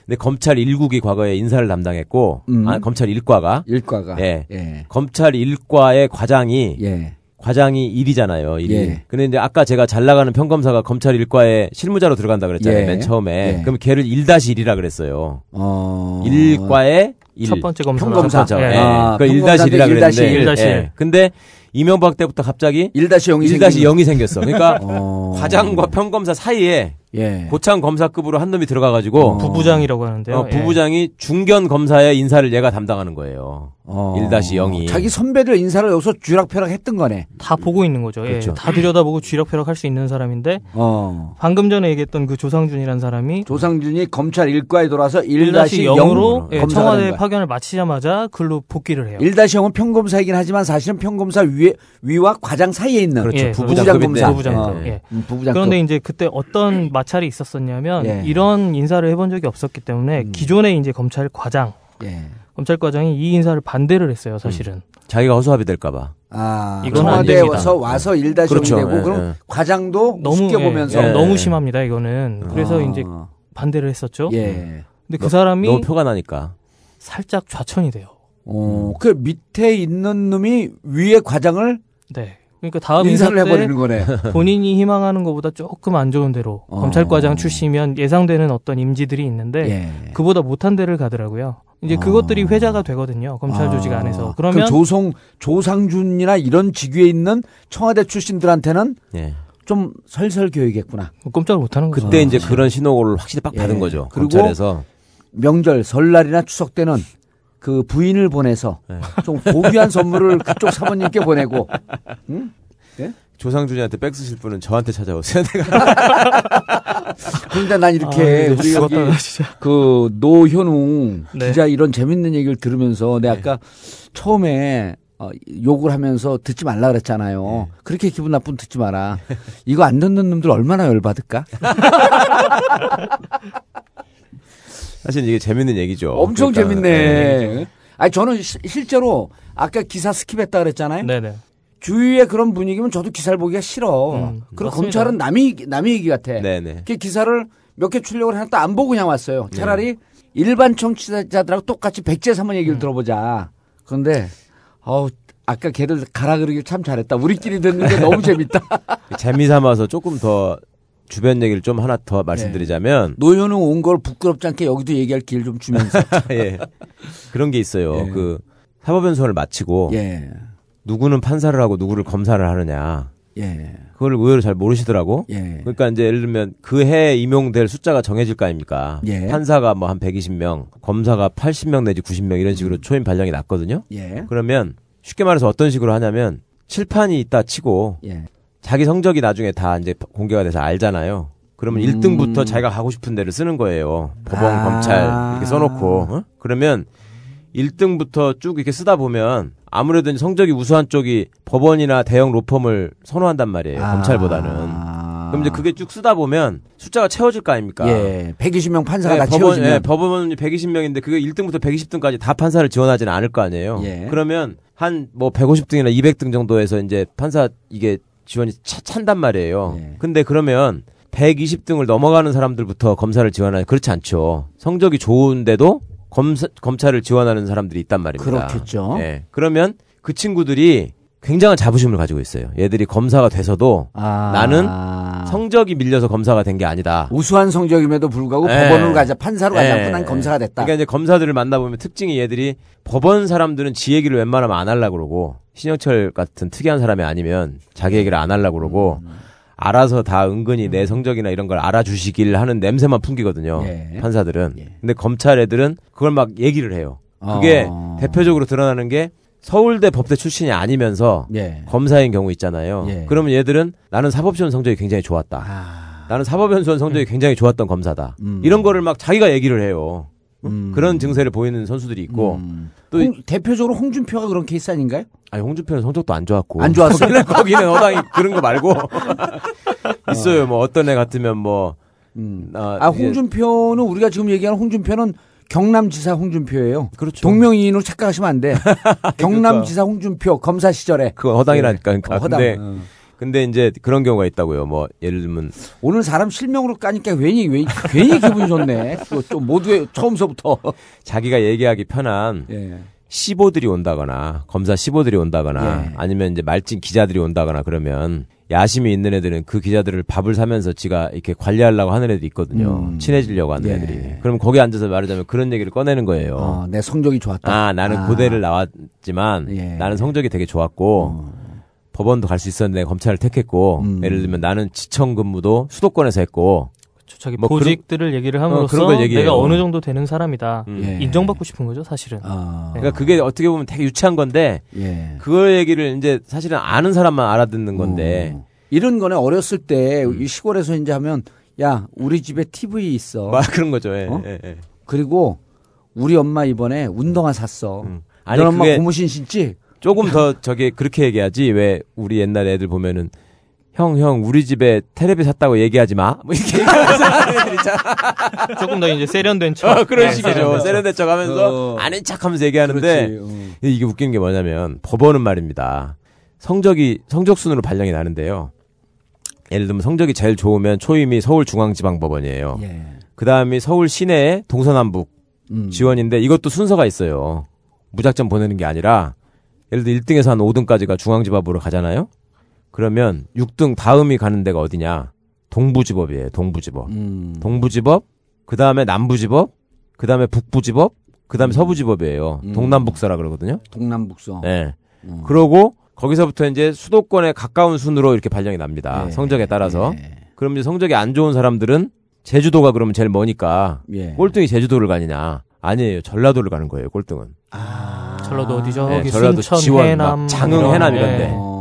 근데 검찰 1국이 과거에 인사를 담당했고 음. 아, 검찰 1과가 일과가. 예. 예. 검찰 1과의 과장이 예. 과장이 1이잖아요. 1이. 예. 근데 이제 아까 제가 잘 나가는 평검사가 검찰 1과에 실무자로 들어간다 그랬잖아요. 예. 맨 처음에. 예. 그럼 걔를 1-1이라 그랬어요. 어. 1과에 1. 첫 번째 검사. 평검사. 첫 번째. 예. 예. 아, 그 평검사인데 1-1이라 그랬는데. 1-1. 예. 근데 이명박 때부터 갑자기 1-0이 1-0이 생겼어. 그러니까 [LAUGHS] 어. 과장과 평검사 사이에 예. 고창 검사급으로 한 놈이 들어가가지고 어. 부부장이라고 하는데요. 어, 예. 부부장이 중견 검사의 인사를 얘가 담당하는 거예요. 어. 1-0이. 자기 선배들 인사를 여기서 쥐락펴락 했던 거네. 다 보고 있는 거죠. 예. 그렇죠. 다 들여다보고 쥐락펴락 할 수 있는 사람인데 어. 방금 전에 얘기했던 그 조상준이라는 사람이 조상준이 검찰 1과에 돌아서 1-0으로 1-0으로 예, 청와대 파견을 마치자마자 글로 복귀를 해요. 1-0은 평검사이긴 하지만 사실은 평검사 위 위와 과장 사이에 있는 그렇죠. 예, 부부장 부부장급인데. 검사. 부부장급. 어. 예. 음, 부부장급. 그런데 이제 그때 어떤 마찰이 있었었냐면 예. 이런 인사를 해본 적이 없었기 때문에 음. 기존의 이제 검찰 과장, 예. 검찰 과장이 이 인사를 반대를 했어요. 사실은. 자기가 허수아비 될까봐. 아, 이건 안 청와대에 됩니다. 와서 와서 1-0이 그렇죠. 되고 예, 그럼 예. 과장도 너무 쉽게 예, 보면서 예, 예. 너무 심합니다. 이거는. 그래서 어. 이제 반대를 했었죠. 예. 근데 그 사람이 너무 표가 나니까. 살짝 좌천이 돼요. 어, 그 밑에 있는 놈이 위에 과장을 네. 그러니까 다음 인사 인사를 때 해버리는 거네. [LAUGHS] 본인이 희망하는 것보다 조금 안 좋은 대로 어. 검찰과장 출시면 예상되는 어떤 임지들이 있는데 예. 그보다 못한 데를 가더라고요. 이제 어. 그것들이 회자가 되거든요. 검찰 조직 아, 안에서. 그럼 그러면 조성 조상준이나 이런 직위에 있는 청와대 출신들한테는 예. 좀 설설 교육했구나. 꼼짝을 못하는 거죠. 그때 이제 그런 신호를 확실히 빡 받은 예. 거죠. 그리고 검찰에서. 명절 설날이나 추석 때는 그 부인을 보내서 네. 좀 고귀한 선물을 그쪽 사모님께 보내고 응? 조상준이한테 백 쓰실 분은 저한테 찾아오세요. 내가 [LAUGHS] 그런데 난 이렇게 아, 우리 여기. 그 노현웅 네. 기자 이런 재밌는 얘기를 들으면서 내가 아까 처음에 어, 욕을 하면서 듣지 말라 그랬잖아요. 그렇게 기분 나쁜 듣지 마라. 이거 안 듣는 놈들 얼마나 열받을까? [LAUGHS] 사실 이게 재밌는 얘기죠. 엄청 그러니까, 재밌네. 아니 저는 시- 실제로 아까 기사 스킵했다 그랬잖아요. 네네. 주위에 그런 분위기면 저도 기사를 보기가 싫어. 음, 그리고 맞습니다. 검찰은 남이 남의 얘기 같아. 네네. 그 기사를 몇 개 출력을 해놨다 안 보고 그냥 왔어요. 차라리 일반 청취자들하고 똑같이 백제 사문 얘기를 들어보자. 그런데 어우 아까 걔들 가라 그러길 참 잘했다. 우리끼리 듣는 게 너무 [LAUGHS] 재밌다. 재미 삼아서 조금 더 주변 얘기를 좀 하나 더 말씀드리자면 노현웅 온 걸 부끄럽지 않게 여기도 얘기할 기회를 좀 주면서. [LAUGHS] 예. 그런 게 있어요. 예. 그 사법연수원을 마치고 예. 누구는 판사를 하고 누구를 검사를 하느냐. 예. 그걸 의외로 잘 모르시더라고. 예. 그러니까 이제 예를 들면 그 해에 임용될 숫자가 정해질 거 아닙니까? 예. 판사가 뭐 한 120명, 검사가 80명 내지 90명 이런 식으로 초임 발령이 났거든요. 예. 그러면 쉽게 말해서 어떤 식으로 하냐면 칠판이 있다 치고 예. 자기 성적이 나중에 다 이제 공개가 돼서 알잖아요. 그러면 음. 1등부터 자기가 가고 싶은 데를 쓰는 거예요. 법원, 아. 검찰 이렇게 써놓고 어? 그러면 1등부터 쭉 이렇게 쓰다 보면 아무래도 성적이 우수한 쪽이 법원이나 대형 로펌을 선호한단 말이에요. 아. 검찰보다는. 그럼 이제 그게 쭉 쓰다 보면 숫자가 채워질 거 아닙니까? 예. 120명 판사가 네, 다 법원, 채워지면 예, 법원은 120명인데 그게 1등부터 120등까지 다 판사를 지원하지는 않을 거 아니에요. 예. 그러면 한 뭐 150등이나 200등 정도에서 이제 판사 이게 지원이 차, 찬단 말이에요. 예. 근데 그러면 120등을 넘어가는 사람들부터 검사를 지원하는 그렇지 않죠. 성적이 좋은데도 검사, 검찰을 지원하는 사람들이 있단 말입니다. 그렇겠죠. 예. 그러면 그 친구들이 굉장한 자부심을 가지고 있어요. 얘들이 검사가 돼서도 아. 나는 성적이 밀려서 검사가 된 게 아니다. 우수한 성적임에도 불구하고 예. 법원으로 가자 판사로 가지 않고 예. 난 검사가 됐다. 그러니까 이제 검사들을 만나보면 특징이 얘들이 법원 사람들은 지 얘기를 웬만하면 안 하려고 그러고 신영철 같은 특이한 사람이 아니면 자기 얘기를 안 하려고 그러고 음. 알아서 다 은근히 내 성적이나 이런 걸 알아주시길 하는 냄새만 풍기거든요. 예. 판사들은. 근데 검찰 애들은 그걸 막 얘기를 해요. 그게 어. 대표적으로 드러나는 게 서울대 법대 출신이 아니면서 예. 검사인 경우 있잖아요. 예. 그러면 얘들은 나는 사법시험 성적이 굉장히 좋았다. 아. 나는 사법연수원 성적이 굉장히 좋았던 검사다. 음. 이런 거를 막 자기가 얘기를 해요. 음. 그런 증세를 보이는 선수들이 있고 음. 또 홍- 대표적으로 홍준표가 그런 케이스 아닌가요? 아니 홍준표는 성적도 안 좋았고 안 좋았어요? 거기는, 거기는 허당이 그런 거 말고 [LAUGHS] 있어요. 뭐 어떤 애 같으면 뭐 음. 아, 아, 홍준표는 우리가 지금 얘기하는 홍준표는 경남지사 홍준표예요. 그렇죠. 동명이인으로 착각하시면 안 돼. [LAUGHS] 경남지사 홍준표 검사 시절에 그건 허당이라니까. 그러니까. 어, 허당. 근데 어. 근데 이제 그런 경우가 있다고요. 뭐 예를 들면 오늘 사람 실명으로 까니까 괜히 괜히, 괜히 기분이 좋네. 또, 또 모두의 처음서부터. [LAUGHS] 자기가 얘기하기 편한 예. 시보들이 온다거나 검사 시보들이 온다거나 예. 아니면 이제 말진 기자들이 온다거나 그러면 야심이 있는 애들은 그 기자들을 밥을 사면서 지가 이렇게 관리하려고 하는 애들이 있거든요. 음. 친해지려고 하는 예. 애들이. 그럼 거기 앉아서 말하자면 그런 얘기를 꺼내는 거예요. 어, 내 성적이 좋았다. 아, 나는 아. 고대를 나왔지만 예. 나는 성적이 되게 좋았고 법원도 갈 수 있었는데 검찰을 택했고 음. 예를 들면 나는 지청 근무도 수도권에서 했고 자기 뭐 보직들을 얘기를 함으로써 어, 그런 걸 얘기해요. 내가 어느 정도 되는 사람이다. 음. 예. 인정받고 싶은 거죠, 사실은. 아. 그러니까 그게 어떻게 보면 되게 유치한 건데 예. 그걸 얘기를 이제 사실은 아는 사람만 알아듣는 건데 어. 이런 거네 어렸을 때 음. 이 시골에서 이제 하면 야 우리 집에 TV 있어. 막 그런 거죠. 예, 어? 예, 예. 그리고 우리 엄마 이번에 운동화 샀어. 음. 아니 엄마 고무신 신지? 조금 더 저게 그렇게 얘기하지 왜 우리 옛날 애들 보면은 형, 형, 우리 집에 테레비 샀다고 얘기하지 마. 뭐 이렇게 얘기하면서. [LAUGHS] 조금 더 이제 세련된 척. 어, 그런 네, 식이죠. 세련된 척. 세련된 척 하면서 어. 아는 척 하면서 얘기하는데 그렇지. 어. 이게 웃기는 게 뭐냐면 법원은 말입니다. 성적이 성적순으로 발령이 나는데요. 예를 들면 성적이 제일 좋으면 초임이 서울중앙지방법원이에요. 예. 그 다음이 서울 시내의 동서남북 음. 지원인데 이것도 순서가 있어요. 무작정 보내는 게 아니라 예를 들어 1등에서 한 5등까지가 중앙지법으로 가잖아요. 그러면 6등 다음이 가는 데가 어디냐? 동부지법이에요. 동부지법. 음. 동부지법, 그 다음에 남부지법, 그 다음에 북부지법, 그 다음에 서부지법이에요. 음. 동남북서라 그러거든요. 동남북서. 네. 음. 그러고 거기서부터 이제 수도권에 가까운 순으로 이렇게 발령이 납니다. 예. 성적에 따라서. 예. 그럼 이제 성적이 안 좋은 사람들은 제주도가 그러면 제일 머니까 예. 꼴등이 제주도를 가느냐? 아니에요. 전라도를 가는 거예요. 꼴등은. 전라도 어디 저기 네, 전라도 순천, 지원, 막 해남, 장흥, 해남 예. 이런데. 어.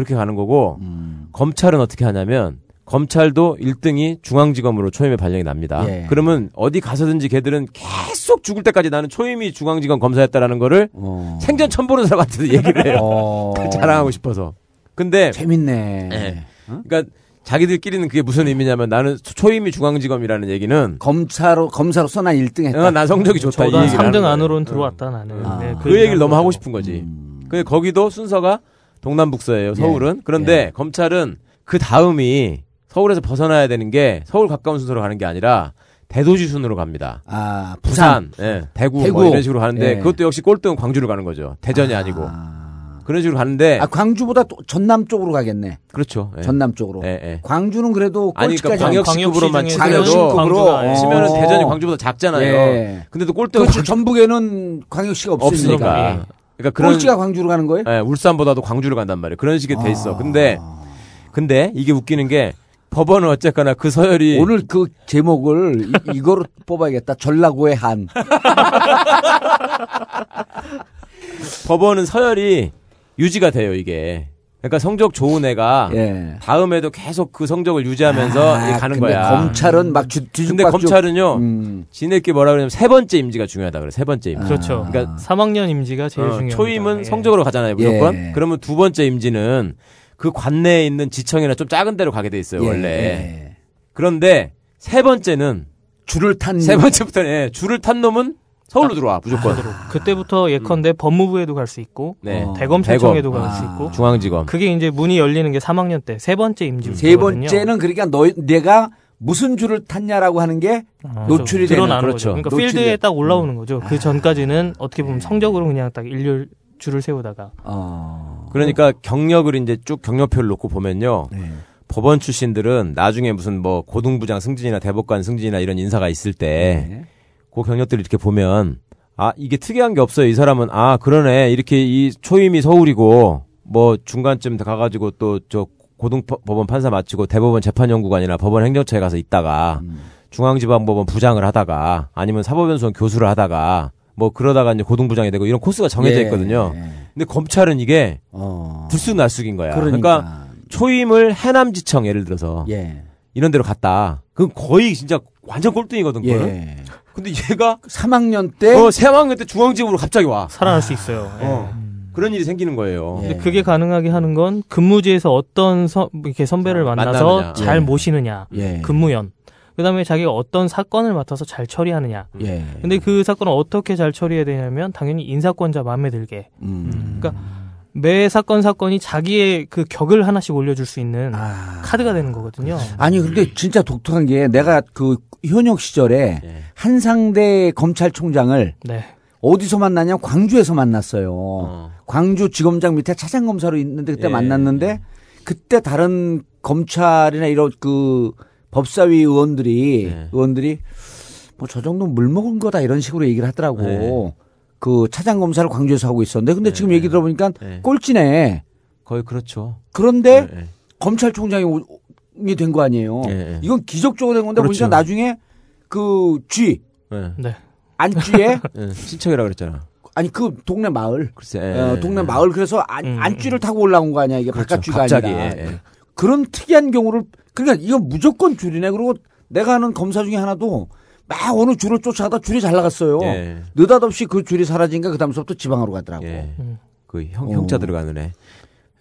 그렇게 가는 거고 음. 검찰은 어떻게 하냐면 검찰도 1등이 중앙지검으로 초임에 발령이 납니다. 예. 그러면 어디 가서든지 걔들은 계속 죽을 때까지 나는 초임이 중앙지검 검사였다라는 거를 어. 생전 처음 보는 사람한테도 [LAUGHS] 얘기를 해요. 어. 자랑하고 싶어서. 근데 재밌네. 예. 그러니까 자기들끼리는 그게 무슨 의미냐면 나는 초임이 중앙지검이라는 얘기는 검사로 검사로서 난 1등 했다. 어, 난 성적이 좋다 이 저도 한 얘기를 하는 3등 거예요. 안으로는 들어왔다 나는. 아. 네, 그 얘기를 너무 하고. 싶은 거지. 음. 그 거기도 순서가 동남북서예요. 서울은. 예. 그런데 검찰은 그 다음이 서울에서 벗어나야 되는 게 서울 가까운 순서로 가는 게 아니라 대도시 순으로 갑니다. 아, 부산. 부산, 예, 대구, 대구. 뭐 이런 식으로 가는데 예. 그것도 역시 꼴등은 광주를 가는 거죠. 대전이 아. 니고 그런 식으로 가는데 아, 광주보다 또 전남 쪽으로 가겠네. 그렇죠. 예. 전남 쪽으로. 예, 예. 광주는 그래도 아니 그러니까 꼴찌까지 광역시급으로만 광역시 광역시급으로. 예. 치면은 어. 대전이 광주보다 작잖아요. 예. 근데도 꼴등은 그렇죠. 광- 전북에는 광역시가 없으니까. 없으니까. 그러니까 그런 꼴찌가 광주로 가는 거예요? 예, 울산보다도 광주를 간단 말이에요. 그런 식이 돼 있어. 근데 근데 이게 웃기는 게 법원은 어쨌거나 그 서열이 오늘 그 제목을 이, 이거로 [LAUGHS] 뽑아야겠다. 전라고의 한. [LAUGHS] 법원은 서열이 유지가 돼요, 이게. 그러니까 성적 좋은 애가 예. 다음에도 계속 그 성적을 유지하면서 아, 가는 근데 거야. 검찰은 막 주, 근데 뒤죽박죽. 검찰은요, 음. 지네끼리 뭐라 그러냐면 세 번째 임지가 중요하다 그래. 세 번째 임지. 그렇죠. 그러니까 3학년 임지가 제일 어, 중요합니다. 초임은 예. 성적으로 가잖아요, 무조건. 예. 그러면 두 번째 임지는 그 관내에 있는 지청이나 좀 작은 데로 가게 돼 있어요, 예, 원래. 예. 그런데 세 번째는 줄을 탄 세 번째부터는 예, 줄을 탄 놈은 서울로 들어와, 무조건. 그때부터 예컨대 법무부에도 갈 수 있고 네. 어. 대검찰청에도 대검. 갈수 아. 있고 중앙지검. 그게 이제 문이 열리는 게 3학년 때 세 번째 임지 세 번째는 그러니까 너 내가 무슨 줄을 탔냐라고 하는 게 노출이 되는 드러나는 그렇죠. 거죠. 그러니까 노출이 필드에 돼. 딱 올라오는 거죠. 그 전까지는 어떻게 네. 보면 성적으로 그냥 딱 일렬 줄을 세우다가 어. 그러니까 경력을 이제 쭉 경력표를 놓고 보면요. 네. 법원 출신들은 나중에 무슨 뭐 고등부장 승진이나 대법관 승진이나 이런 인사가 있을 때 네. 그 경력들을 이렇게 보면 아 이게 특이한 게 없어요. 이 사람은 아 그러네 이렇게 이 초임이 서울이고 뭐 중간쯤 가가지고 또 저 고등법원 판사 마치고 대법원 재판연구관이나 법원 행정처에 가서 있다가 음. 중앙지방법원 부장을 하다가 아니면 사법연수원 교수를 하다가 뭐 그러다가 이제 고등부장이 되고 이런 코스가 정해져 예, 있거든요. 예. 근데 검찰은 이게 어. 들쑥날쑥인 거야. 그러니까, 그러니까 초임을 해남지청 예를 들어서 예. 이런 데로 갔다. 그건 거의 진짜 완전 꼴등이거든. 그거는. 예. 근데 얘가 3학년 때 어, 세학년 때 중앙지검으로 갑자기 와. 살아날 수 있어요. 예. 어. 그런 일이 생기는 거예요. 예. 근데 그게 가능하게 하는 건 근무지에서 어떤 서, 이렇게 선배를 어, 만나서 만나느냐. 잘 예. 모시느냐, 예. 근무연. 그다음에 자기가 어떤 사건을 맡아서 잘 처리하느냐. 예. 근데 그 사건을 어떻게 잘 처리해야 되냐면 당연히 인사권자 마음에 들게 음. 그러니까 매 사건 사건이 자기의 그 격을 하나씩 올려줄 수 있는 아. 카드가 되는 거거든요. 아니 근데 진짜 독특한 게 내가 그 현역 시절에 예. 한상대 검찰총장을 네. 어디서 만나냐 광주에서 만났어요. 어. 광주 지검장 밑에 차장 검사로 있는데 그때 예. 만났는데 그때 다른 검찰이나 이런 그 법사위 의원들이 예. 의원들이 뭐 저 정도 물 먹은 거다 이런 식으로 얘기를 하더라고. 예. 그 차장 검사를 광주에서 하고 있었는데 근데 지금 얘기 들어보니까 예. 꼴찌네. 거의 그렇죠. 그런데 예, 예. 검찰총장이 된 거 아니에요. 예, 예. 이건 기적적으로 된 건데 그렇죠. 보니까 나중에 그 쥐, 예. 네. 안쥐에 예. [LAUGHS] 친척이라 그랬잖아. 아니 그 동네 마을 글쎄. 예. 어, 동네 마을 그래서 안, 음. 안쥐를 타고 올라온 거 아니야 이게 그렇죠. 바깥 쥐가 갑자기, 아니라. 그런 특이한 경우를 그러니까 이건 무조건 줄이네 그리고 내가 아는 검사 중에 하나도 막 어느 줄을 쫓아가다 줄이 잘 나갔어요 예. 느닷없이 그 줄이 사라진가 그 다음부터 지방으로 가더라고 예. 음. 그 형, 어. 형자 들어가는 애.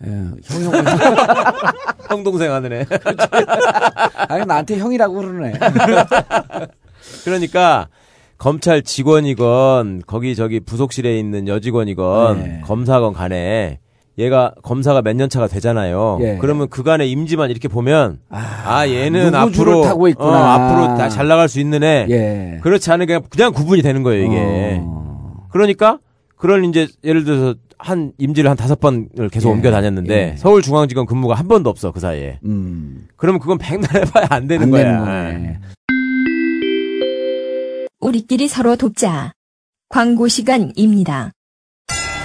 예, 형, 형, [LAUGHS] 형 동생 하는 애. [LAUGHS] 아니 나한테 형이라고 그러네 [LAUGHS] 그러니까 검찰 직원이건 거기 저기 부속실에 있는 여직원이건 네. 검사건 간에 얘가 검사가 몇 년 차가 되잖아요. 예. 그러면 그간의 임지만 이렇게 보면 아, 얘는 누구 줄을 앞으로 타고 있구나. 어, 앞으로 다 잘 나갈 수 있는 애. 예. 그렇지 않으면 그냥, 그냥 구분이 되는 거예요, 이게. 어. 그러니까 그런 이제 예를 들어서 한 임지를 한 다섯 번을 계속 예. 옮겨 다녔는데 예. 서울중앙지검 근무가 한 번도 없어 그 사이에. 음. 그러면 그건 백날 해봐야 안 되는 안 거야. 되는 거네. 우리끼리 서로 돕자. 광고 시간입니다.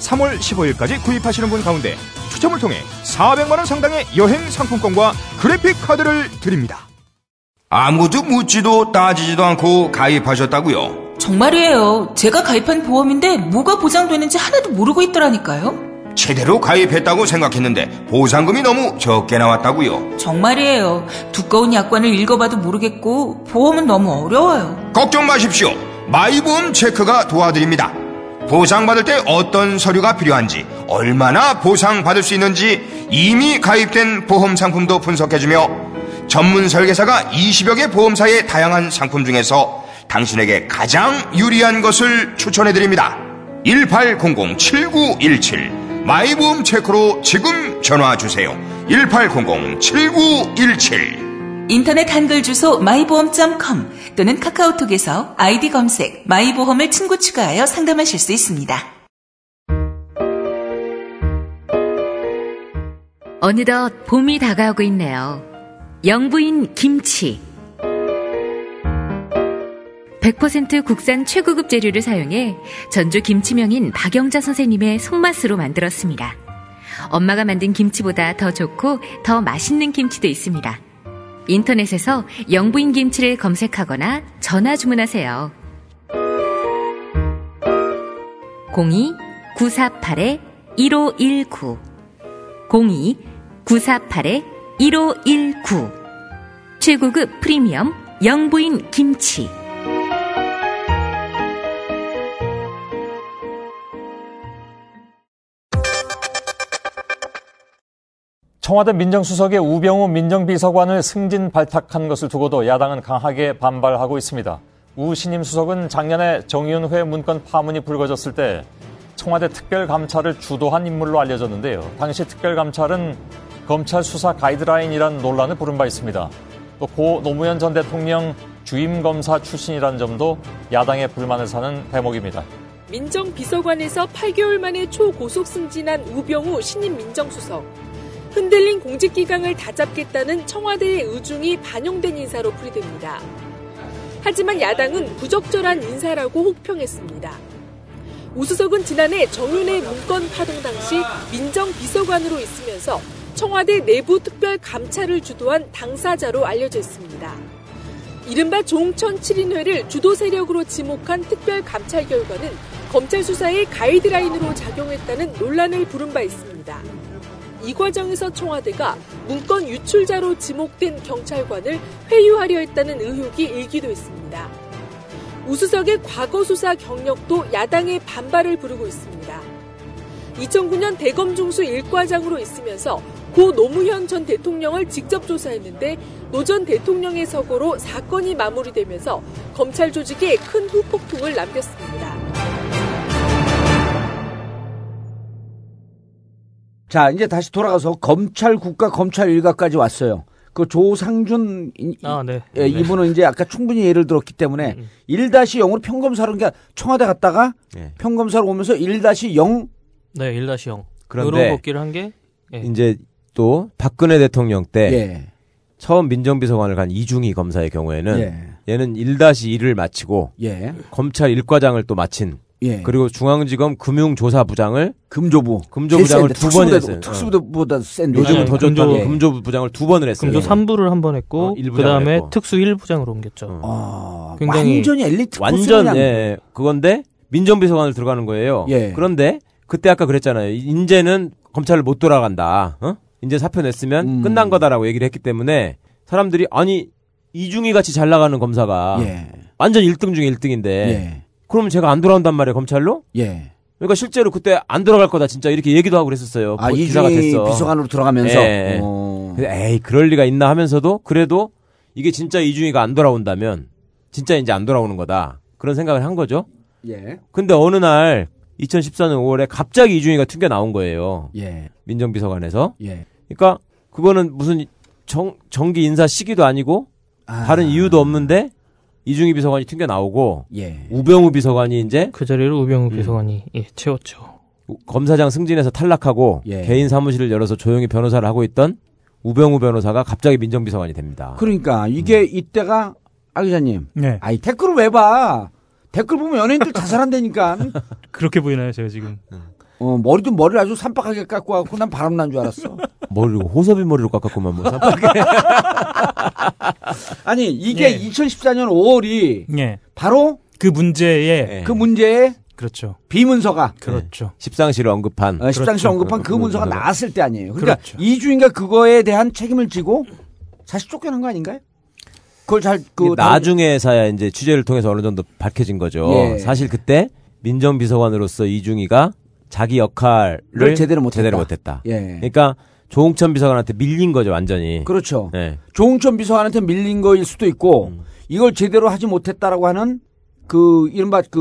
3월 15일까지 구입하시는 분 가운데 추첨을 통해 400만 원 상당의 여행 상품권과 그래픽 카드를 드립니다. 아무도 묻지도 따지지도 않고 가입하셨다고요? 정말이에요. 제가 가입한 보험인데 뭐가 보장되는지 하나도 모르고 있더라니까요. 제대로 가입했다고 생각했는데 보상금이 너무 적게 나왔다고요? 정말이에요. 두꺼운 약관을 읽어봐도 모르겠고 보험은 너무 어려워요. 걱정 마십시오. 마이보험 체크가 도와드립니다. 보상받을 때 어떤 서류가 필요한지, 얼마나 보상받을 수 있는지 이미 가입된 보험 상품도 분석해주며 전문 설계사가 20여 개 보험사의 다양한 상품 중에서 당신에게 가장 유리한 것을 추천해드립니다. 1800-7917 마이보험 체크로 지금 전화주세요. 1800-7917 인터넷 한글 주소 마이보험.com 또는 카카오톡에서 아이디 검색 마이보험을 친구 추가하여 상담하실 수 있습니다. 어느덧 봄이 다가오고 있네요. 영부인 김치. 100% 국산 최고급 재료를 사용해 전주 김치명인 박영자 선생님의 손맛으로 만들었습니다. 엄마가 만든 김치보다 더 좋고 더 맛있는 김치도 있습니다. 인터넷에서 영부인 김치를 검색하거나 전화 주문하세요. 02-948-1519 02-948-1519 최고급 프리미엄 영부인 김치 청와대 민정수석의 우병우 민정비서관을 승진 발탁한 것을 두고도 야당은 강하게 반발하고 있습니다. 우 신임 수석은 작년에 정의원회 문건 파문이 불거졌을 때 청와대 특별감찰을 주도한 인물로 알려졌는데요. 당시 특별감찰은 검찰 수사 가이드라인이란 논란을 부른 바 있습니다. 또 고 노무현 전 대통령 주임 검사 출신이라는 점도 야당의 불만을 사는 대목입니다. 민정비서관에서 8개월 만에 초고속 승진한 우병우 신임 민정수석. 흔들린 공직기강을 다잡겠다는 청와대의 의중이 반영된 인사로 풀이됩니다. 하지만 야당은 부적절한 인사라고 혹평했습니다. 우수석은 지난해 정윤회 문건 파동 당시 민정비서관으로 있으면서 청와대 내부 특별 감찰을 주도한 당사자로 알려져 있습니다. 이른바 종천 7인회를 주도 세력으로 지목한 특별 감찰 결과는 검찰 수사의 가이드라인으로 작용했다는 논란을 부른 바 있습니다. 이 과정에서 청와대가 문건 유출자로 지목된 경찰관을 회유하려 했다는 의혹이 일기도 했습니다. 우수석의 과거 수사 경력도 야당의 반발을 부르고 있습니다. 2009년 대검 중수 1과장으로 있으면서 고 노무현 전 대통령을 직접 조사했는데 노 전 대통령의 서거로 사건이 마무리되면서 검찰 조직에 큰 후폭풍을 남겼습니다. 자, 이제 다시 돌아가서 검찰 국가 검찰 일가까지 왔어요. 그 조상준 이, 아, 네. 예, 이분은 이제 아까 충분히 예를 들었기 때문에 음, 1-0으로 평검사로 그러니까 청와대 갔다가 네. 평검사로 오면서 1-0 네, 1-0. 그런데 복귀를 한게 예. 이제 또 박근혜 대통령 때 예. 처음 민정비서관을 간 이중희 검사의 경우에는 예. 얘는 1-1을 마치고 예. 검찰 1과장을 또 마친 예. 그리고 중앙지검 금융조사부장을 금조부 금조부장을 제일 두 센데, 번 특수부대- 했어요. 특수부대보다 센데. 요즘은 더 좋다. 예. 금조부장을 두 번을 했어요. 금조 3부를 한 번 했고 어, 그다음에 했고. 특수 1부장으로 옮겼죠. 아, 굉장히 완전히 엘리트 완전 예, 그건데 민정비서관을 들어가는 거예요. 예. 그런데 그때 아까 그랬잖아요. 인제는 검찰을 못 돌아간다. 어? 인제 사표 냈으면 음. 끝난 거다라고 얘기를 했기 때문에 사람들이 아니 이중희 같이 잘 나가는 검사가 예. 완전 1등 중에 1등인데 예. 그러면 제가 안 돌아온단 말이에요 검찰로? 예. 그러니까 실제로 그때 안 들어갈 거다 진짜 이렇게 얘기도 하고 그랬었어요. 아, 뭐 기사가 됐어. 비서관으로 들어가면서? 예. 어. 근데 에이 그럴 리가 있나 하면서도 그래도 이게 진짜 이준희가 안 돌아온다면 진짜 이제 안 돌아오는 거다 그런 생각을 한 거죠. 예. 근데 어느 날 2014년 5월에 갑자기 이준희가 튕겨 나온 거예요. 예. 민정비서관에서. 예. 그러니까 그거는 무슨 정, 정기 인사 시기도 아니고 다른 이유도 없는데 이중희 비서관이 튕겨 나오고 예. 우병우 비서관이 이제 그 자리를 우병우 음. 비서관이 예, 채웠죠. 검사장 승진해서 탈락하고 예. 개인 사무실을 열어서 조용히 변호사를 하고 있던 우병우 변호사가 갑자기 민정비서관이 됩니다. 그러니까 이게 이때가 아 기자님. 네. 아이 댓글을 왜 봐? 댓글 보면 연예인들 자살한다니까. [LAUGHS] 그렇게 보이나요, 제가 지금? 어, 머리도 머리를 아주 산박하게 깎고 갖고 난 바람 난 줄 알았어. 머리로 호섭이 머리로 깎았구만 뭐. 쌈박하게. [LAUGHS] 아니 이게 2014년 5월이 예. 바로 그 문제에 네. 그 문제에 그렇죠. 비문서가 그렇죠. 십상시를 언급한 어, 십상시 그렇죠. 언급한 그 문서가 나왔을 때 아니에요. 그러니까 그렇죠. 이주인가 그거에 대한 책임을 지고 사실 쫓겨난 거 아닌가요? 그걸 잘그 나중에서야 이제 취재를 통해서 어느 정도 밝혀진 거죠. 예. 사실 그때 민정비서관으로서 이중희가 자기 역할을 를 제대로 못했다. 제대로 못했다. 예. 그러니까 조홍천 비서관한테 밀린 거죠, 완전히. 그렇죠. 네. 조홍천 비서관한테 밀린 거일 수도 있고 음. 이걸 제대로 하지 못했다라고 하는 그 이른바 그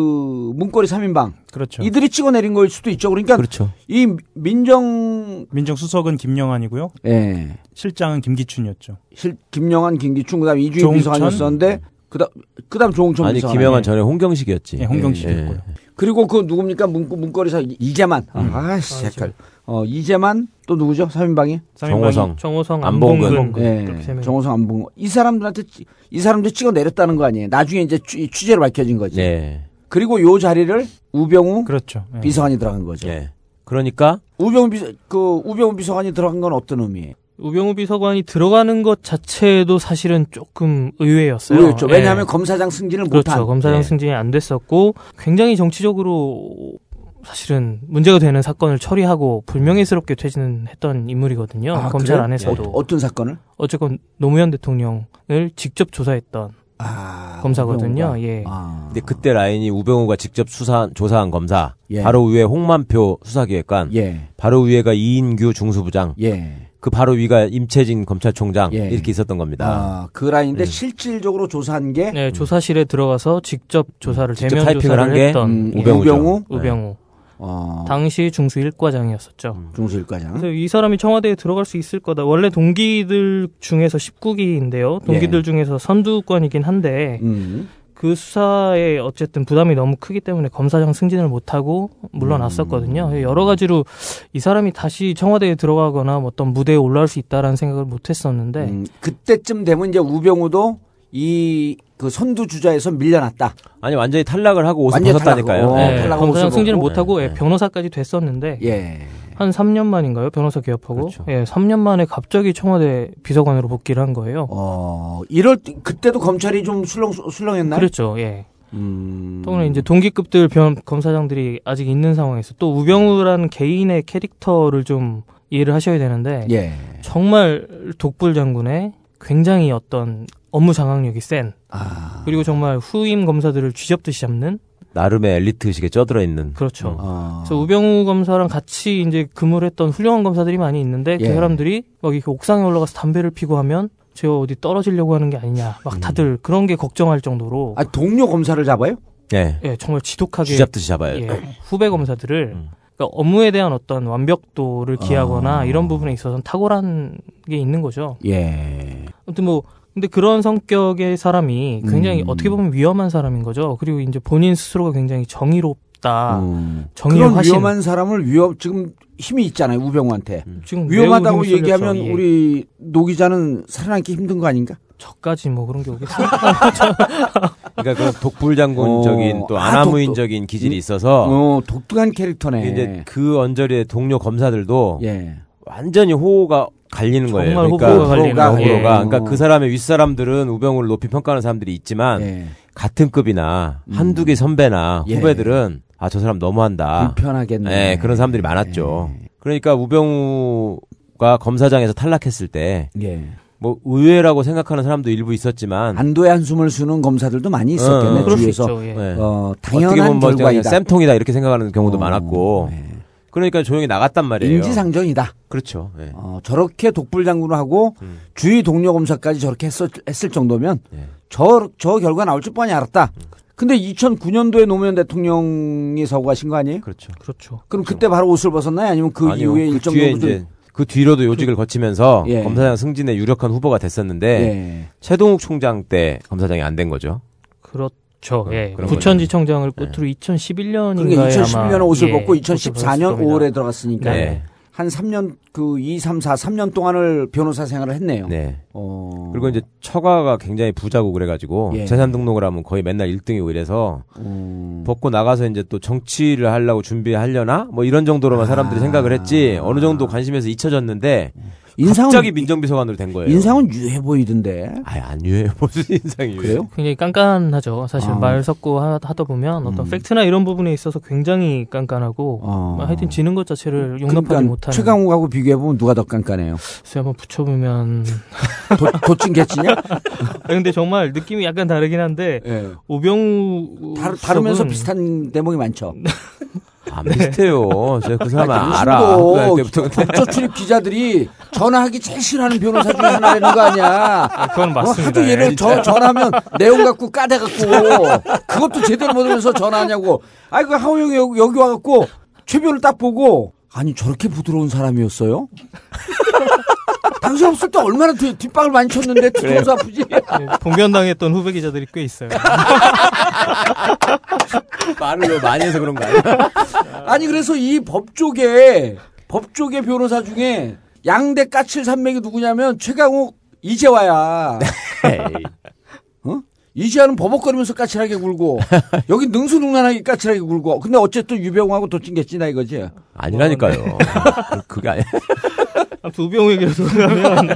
문고리 3인방 그렇죠. 이들이 찍어내린 거일 수도 있죠. 그러니까 그렇죠. 이 민정 민정 수석은 김영환이고요. 예. 실장은 김기춘이었죠. 실 김영환, 김기춘 그다음 조홍천? 비서관이었었는데 그다음 그다음 조홍천 아니 비서관. 김영환 전에 홍경식이었지. 예, 홍경식이었고요. 그리고 그 누굽니까 문, 문거리사 이재만. 음. 아씨 헷갈. 어 이재만 또 누구죠? 3인방이? 정호성. 정호성, 안봉근. 안봉근. 예. 명. 정호성 안봉. 이 사람들한테 찌- 이 사람들 찍어 내렸다는 거 아니에요. 나중에 이제 취, 취재로 밝혀진 거지. 네. 그리고 요 자리를 우병우 그렇죠. 예. 비서관이 들어간 거죠. 예. 그러니까 우병우 비서 그 우병우 비서관이 들어간 건 어떤 의미예요? 우병우 비서관이 들어가는 것 자체도 사실은 조금 의외였어요. 의외였죠. 예. 왜냐하면 검사장 승진을 그렇죠. 못한. 검사장 예. 승진이 안 됐었고 굉장히 정치적으로 사실은 문제가 되는 사건을 처리하고 불명예스럽게 퇴진했던 인물이거든요. 아, 검찰 그래요? 안에서도. 어, 어떤 사건을? 어쨌건 노무현 대통령을 직접 조사했던 아, 검사거든요. 우병우가. 예. 아. 근데 그때 라인이 우병우가 직접 수사 조사한 검사, 예. 바로 위에 홍만표 수사기획관, 예. 바로 위에가 이인규 중수부장, 예. 그 바로 위가 임채진 검찰총장 예. 이렇게 있었던 겁니다. 아, 그 라인인데 음. 실질적으로 조사한 게 네, 조사실에 들어가서 직접 조사를 직접 대면 조사를 한게 했던 음, 예. 우병우죠. 우병우? 우병우. 어, 당시 중수 1과장이었었죠. 음. 중수일과장. 그래서 이 사람이 청와대에 들어갈 수 있을 거다. 원래 동기들 중에서 19기인데요. 동기들 예. 중에서 선두권이긴 한데 음. 그 수사에 어쨌든 부담이 너무 크기 때문에 검사장 승진을 못하고 물러났었거든요. 음. 여러 가지로 이 사람이 다시 청와대에 들어가거나 뭐 어떤 무대에 올라올 수 있다라는 생각을 못했었는데 음, 그때쯤 되면 이제 우병우도 이 그 선두 주자에서 밀려났다. 아니 완전히 탈락을 하고 옷을 벗었다니까요. 탈락하고. 네. 어, 검사장 승진을. 못하고 예, 네. 변호사까지 됐었는데 예. 한 3년 만인가요? 변호사 개업하고 그렇죠. 예, 3년 만에 갑자기 청와대 비서관으로 복귀를 한 거예요. 어, 이럴 때 그때도 검찰이 좀 술렁 술렁했나요? 그렇죠. 예. 음. 또는 이제 동기급들 변, 검사장들이 아직 있는 상황에서 또 우병우라는 개인의 캐릭터를 좀 이해를 하셔야 되는데 예. 정말 독불 장군의 굉장히 어떤 업무 장악력이 센 아. 그리고 정말 후임 검사들을 쥐잡듯이 잡는 나름의 엘리트식에 쪄들어 있는. 그렇죠. 아. 그래서 우병우 검사랑 같이 이제 근무를 했던 훌륭한 검사들이 많이 있는데 그 예. 사람들이 막 이렇게 옥상에 올라가서 담배를 피고 하면 제가 어디 떨어지려고 하는 게 아니냐 막 다들 그런 게 걱정할 정도로 아, 동료 검사를 잡아요? 예. 예, 정말 지독하게 쥐잡듯이 잡아요. 예, 후배 검사들을 음. 그러니까 업무에 대한 어떤 완벽도를 기하거나 아. 이런 부분에 있어서는 탁월한 게 있는 거죠. 예. 아무튼 뭐 근데 그런 성격의 사람이 굉장히 음. 어떻게 보면 위험한 사람인 거죠. 그리고 이제 본인 스스로가 굉장히 정의롭다. 음. 정의의 그런 화신. 위험한 사람을 위험 지금 힘이 있잖아요 우병우한테 지금 매우 위험하다고 얘기하면. 예. 우리 노 기자는 살아남기 힘든 거 아닌가? 저까지 뭐 그런 게 오겠어요. [LAUGHS] 그러니까 그런 독불장군적인 어, 또 아, 아나무인적인 기질이 있어서 어 독특한 캐릭터네. 이제 그 언저리의 동료 검사들도 예. 완전히 호호가 갈리는 거예요. 정말 그러니까 호불호가 갈리는 호불호가. 예. 그러니까 그 사람의 윗사람들은 우병우를 높이 평가하는 사람들이 있지만 예. 같은 급이나 음. 한두 개 선배나 예. 후배들은 아 저 사람 너무한다. 불편하겠네. 예, 그런 사람들이 많았죠. 그러니까 우병우가 검사장에서 탈락했을 때 예. 뭐 의외라고 생각하는 사람도 일부 있었지만 안도의 한숨을 쉬는 검사들도 많이 있었겠네 어, 주위에서 있죠, 예. 네. 어, 당연한 뭐 결과이다. 쌤통이다 이렇게 생각하는 경우도 어, 많았고 그러니까 조용히 나갔단 말이에요. 인지상정이다. 그렇죠. 예. 어, 저렇게 독불장군을 하고 음. 주위 동료 검사까지 저렇게 했을, 했을 정도면 예. 저, 저 결과 나올 줄 뻔히 알았다. 근데 2009년도에 노무현 대통령이 서거하신 거 아니에요? 그렇죠. 그렇죠. 그럼 그때 바로 옷을 벗었나요? 아니면 그 아니요. 이후에 그 일정 뒤에 정도 좀 이제 그 뒤로도 요직을 거치면서 예. 검사장 승진에 유력한 후보가 됐었는데 예. 최동욱 총장 때 검사장이 안 된 거죠. 그렇 죠. 예. 그런 부천지청장을 끝으로 2011년인가에 그러니까 2011년에 옷을 벗고 예, 2014년 5월에 들어갔으니까 네. 한 3년 그 2, 3, 4, 3년 동안을 변호사 생활을 했네요. 네. 어. 그리고 이제 처가가 굉장히 부자고 그래가지고 예. 재산 등록을 하면 거의 맨날 1등이고 이래서 음. 벗고 나가서 이제 또 정치를 하려고 준비하려나 뭐 이런 정도로만 사람들이 생각을 했지 어느 정도 관심에서 잊혀졌는데 인상은- 갑자기 민정비서관으로 된 거예요. 인상은 유해 보이던데. 아예 안 유해요. 무슨 인상이 유해요? 그래요? 굉장히 깐깐하죠. 사실 아. 말 섞고 하, 다 보면 어떤 음. 팩트나 이런 부분에 있어서 굉장히 깐깐하고 어. 하여튼 지는 것 자체를 용납하지 그러니까 못하는. 최강욱하고 비교해 보면 누가 더 깐깐해요? 글쎄 한번 붙여보면 [LAUGHS] 도, 도찐 개찐이야? [LAUGHS] 근데 정말 느낌이 약간 다르긴 한데 예. 오병우 다르, 다르면서 비슷한 대목이 많죠. [LAUGHS] 안 비슷해요. 제가 그 사람 아니, 알아. 그날 때부터 법조 출입 기자들이 전화하기 제일 싫어하는 변호사 중에 하나라는 거 아니야. 그건 맞습니다. 어, 하도 예, 얘를. 저, 전화하면 내용 갖고 까대갖고 그것도 제대로 못하면서 전화하냐고. 아이 그 하호영이 여기, 여기 와갖고 최변을 딱 보고 아니 저렇게 부드러운 사람이었어요? 당신 없을 때 얼마나 뒤, 뒷방을 많이 쳤는데 뒤통수 아프지? 예, 봉변당했던 후배 기자들이 꽤 있어요. [LAUGHS] 말을 너무 많이 해서 그런 거 아니야? [LAUGHS] 아니 그래서 이 법조계 법조계 변호사 중에 양대 까칠 산맥이 누구냐면 최강욱 이재화야. [LAUGHS] 어? 이재화는 버벅거리면서 까칠하게 굴고 여기 능수능란하게 까칠하게 굴고 근데 어쨌든 유병우하고 도찐겠지나 이거지. 아니라니까요. 그게 아니야. 아무튼 우병우 얘기로 돌아가면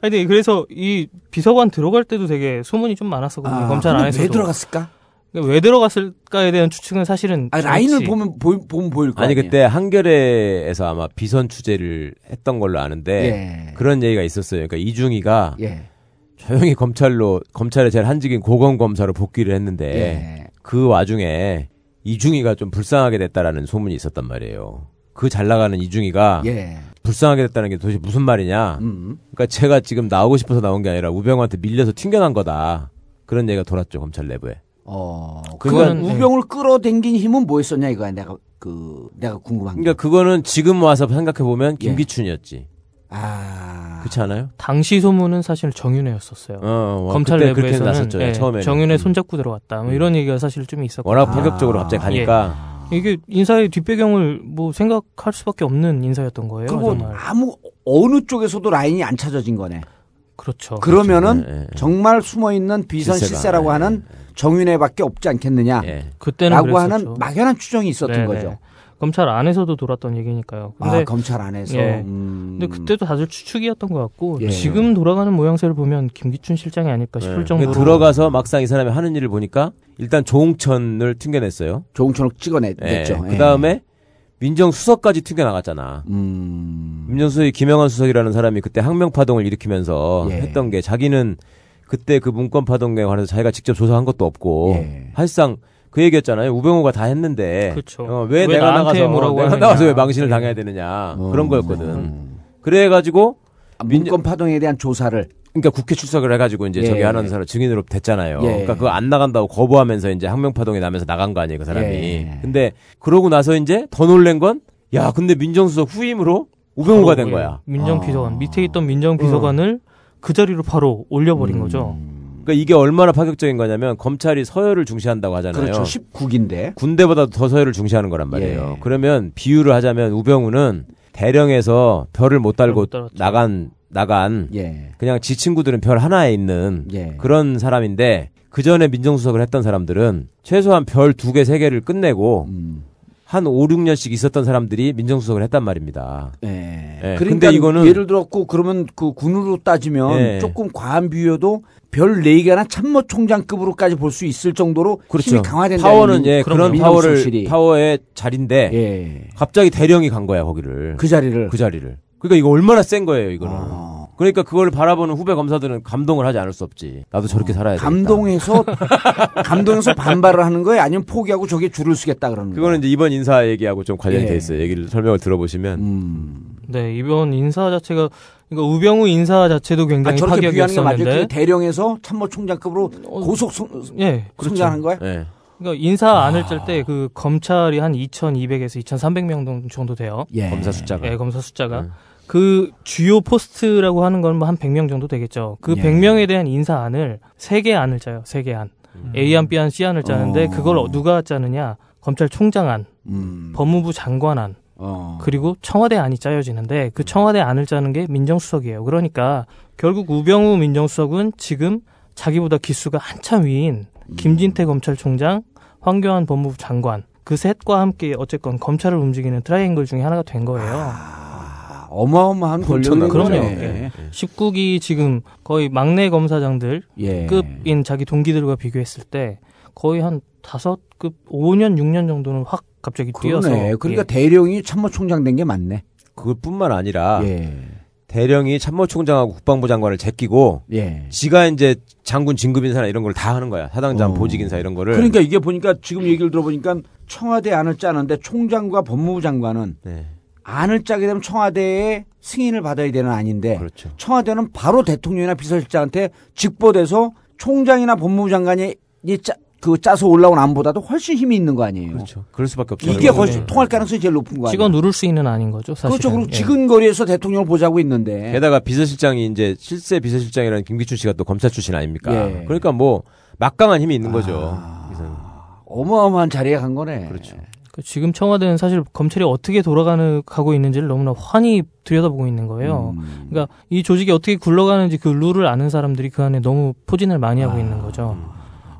아니 그래서 이 비서관 들어갈 때도 되게 소문이 좀 많았었거든요. 아, 검찰 근데 안에서도. 왜 들어갔을까? 그러니까 왜 들어갔을까에 대한 추측은 사실은 아, 라인을 정치- 보면 보, 보면 보일 거 아니 아니에요. 그때 한겨레에서 아마 비선 취재를 했던 걸로 아는데 예. 그런 얘기가 있었어요. 그러니까 이중희가 예. 조용히 검찰로 검찰의 제일 한직인 고검 검사로 복귀를 했는데 예. 그 와중에 이중희가 좀 불쌍하게 됐다라는 소문이 있었단 말이에요. 그 잘 나가는 이중희가 예. 불쌍하게 됐다는 게 도대체 무슨 말이냐? 음. 그러니까 제가 지금 나오고 싶어서 나온 게 아니라 우병우한테 밀려서 튕겨난 거다. 그런 얘기가 돌았죠 검찰 내부에. 어. 그건- 그건 우병우를 끌어당긴 힘은 뭐였었냐 이거야. 내가 그 내가 궁금한 게. 그러니까 그거는 지금 와서 생각해 보면 김기춘이었지. 아. 그렇지 않아요? 당시 소문은 사실 정윤회였었어요. 어, 와, 검찰 그때 그렇게 내부에서는 나섰죠. 예, 처음에는. 정윤회 음. 손잡고 들어갔다. 뭐 이런 얘기가 사실 좀 있었고. 워낙 파격적으로 갑자기 가니까 예. 이게 인사의 뒷배경을 뭐 생각할 수밖에 없는 인사였던 거예요. 그리고 정말. 아무 어느 쪽에서도 라인이 안 찾아진 거네. 그렇죠. 그러면은 그렇죠. 예, 예. 정말 숨어 있는 비선 실세가, 실세라고 예, 하는 정윤회밖에 없지 않겠느냐. 예. 그때는 라고 그랬었죠. 하는 막연한 추정이 있었던 네네. 거죠. 검찰 안에서도 돌았던 얘기니까요. 근데 아, 검찰 안에서. 예. 음. 근데 그때도 다들 추측이었던 것 같고 예. 지금 돌아가는 모양새를 보면 김기춘 실장이 아닐까 싶을 예. 정도로 들어가서 막상 이 사람이 하는 일을 보니까 일단 조홍천을 튕겨냈어요. 조홍천을 찍어냈죠. 그 다음에 민정수석까지 튕겨나갔잖아. 음. 민정수석이 김영환 수석이라는 사람이 그때 항명파동을 일으키면서 예. 했던 게 자기는 그때 그 문건파동에 관해서 자기가 직접 조사한 것도 없고 예. 사실상 그 얘기였잖아요. 우병우가 다 했는데. 어, 왜, 왜 내가 나가서 뭐라고 내가 하느냐. 나가서 왜 망신을 당해야 되느냐 어. 그런 거였거든. 그래가지고 아, 문건 파동에 대한 조사를 그러니까 국회 출석을 해가지고 이제 예. 저기 하는 사람 증인으로 됐잖아요. 예. 그러니까 그거 안 나간다고 거부하면서 이제 항명파동에 나면서 나간 거 아니에요, 그 사람이. 예. 근데 그러고 나서 이제 더 놀란 건 야, 근데 민정수석 후임으로 우병우가 된 거야. 민정비서관 밑에 있던 민정비서관을 그 자리로 바로 올려버린 음. 거죠. 그러니까 이게 얼마나 파격적인 거냐면 검찰이 서열을 중시한다고 하잖아요. 그렇죠. 19기인데. 군대보다 더 서열을 중시하는 거란 말이에요. 예. 그러면 비유를 하자면 우병우는 대령에서 별을 못 달고 못. 나간 나간 예. 그냥 지 친구들은 별 하나에 있는 예. 그런 사람인데 그 전에 민정수석을 했던 사람들은 최소한 별 두 개 세 개를 끝내고 음. 한 5, 6년씩 있었던 사람들이 민정수석을 했단 말입니다. 예. 예, 그러니까 근데 이거는- 예를 들었고 그러면 그 군으로 따지면 예. 조금 과한 비유여도 별 4개나 참모총장급으로까지 볼 수 있을 정도로 힘이 강화된다. 파워는 예 그런 파워를 실이. 파워의 자리인데 예. 갑자기 대령이 간 거야 거기를 그 자리를 그 자리를. 그러니까 이거 얼마나 센 거예요 이거는. 아. 그러니까 그걸 바라보는 후배 검사들은 감동을 하지 않을 수 없지. 나도 저렇게 살아야 돼. 감동해서 감동해서 반발을 하는 거예요? 아니면 포기하고 저게 줄을 쓰겠다 그러는 거예요? 그거는 이제 이번 인사 얘기하고 좀 관련이 예. 돼 있어요. 얘기를 설명을 들어보시면 음. 네, 이번 인사 자체가 그러니까 우병우 인사 자체도 아, 굉장히 맞아요? 파격이었었는데 그 대령에서 참모총장급으로 고속 성, 예, 성장한 거예요? 예. 그러니까 인사 안을 짤 때 그 검찰이 한 2,200에서 2,300명 정도 돼요. 예. 검사 숫자가. 예, 검사 숫자가. 그 주요 포스트라고 하는 건 뭐 한 100명 정도 되겠죠. 그 예. 100명에 대한 인사 안을 3개 안을 짜요. 3개 안. A안, B안, C안을 짜는데 어. 그걸 누가 짜느냐? 검찰총장 안, 음. 법무부 장관 안, 어. 그리고 청와대 안이 짜여지는데 그 청와대 안을 짜는 게 민정수석이에요. 그러니까 결국 우병우 민정수석은 지금 자기보다 기수가 한참 위인 김진태 검찰총장, 황교안 법무부 장관 그 셋과 함께 어쨌건 검찰을 움직이는 트라이앵글 중에 하나가 된 거예요. 어마어마한 거죠. 그럼요. 예. 예. 19기 지금 거의 막내 검사장들 예. 급인 자기 동기들과 비교했을 때 거의 한 다섯 급 5년 6년 정도는 확 갑자기 뛰어서 그러네. 그러니까 예. 대령이 참모총장 된 게 맞네. 그것뿐만 아니라 예. 대령이 참모총장하고 국방부 장관을 제끼고 예. 지가 이제 장군 진급 인사나 이런 걸 다 하는 거야. 사당장 어. 보직 인사 이런 거를. 그러니까 이게 보니까 지금 얘기를 들어보니까 청와대 안을 짜는데 총장과 법무부 장관은 네. 안을 짜게 되면 청와대의 승인을 받아야 되는 아닌데 그렇죠. 청와대는 바로 대통령이나 비서실장한테 직보돼서 총장이나 법무부 장관이 이 짜, 그 짜서 올라온 안보다도 훨씬 힘이 있는 거 아니에요. 그렇죠. 그럴 수밖에 없죠. 이게 훨씬 통할 가능성이 제일 높은 거 아니에요. 찍어 누를 수 있는 아닌 거죠. 사실. 그렇죠. 그리고 지근거리에서 대통령을 보자고 있는데. 게다가 비서실장이 이제 실세 비서실장이라는 김기춘 씨가 또 검찰 출신 아닙니까? 예. 그러니까 뭐 막강한 힘이 있는 거죠. 어마어마한 자리에 간 거네. 그렇죠. 그 지금 청와대는 사실 검찰이 어떻게 돌아가는 가고 있는지를 너무나 환히 들여다보고 있는 거예요. 음. 그러니까 이 조직이 어떻게 굴러가는지 그 룰을 아는 사람들이 그 안에 너무 포진을 많이 하고 있는 거죠.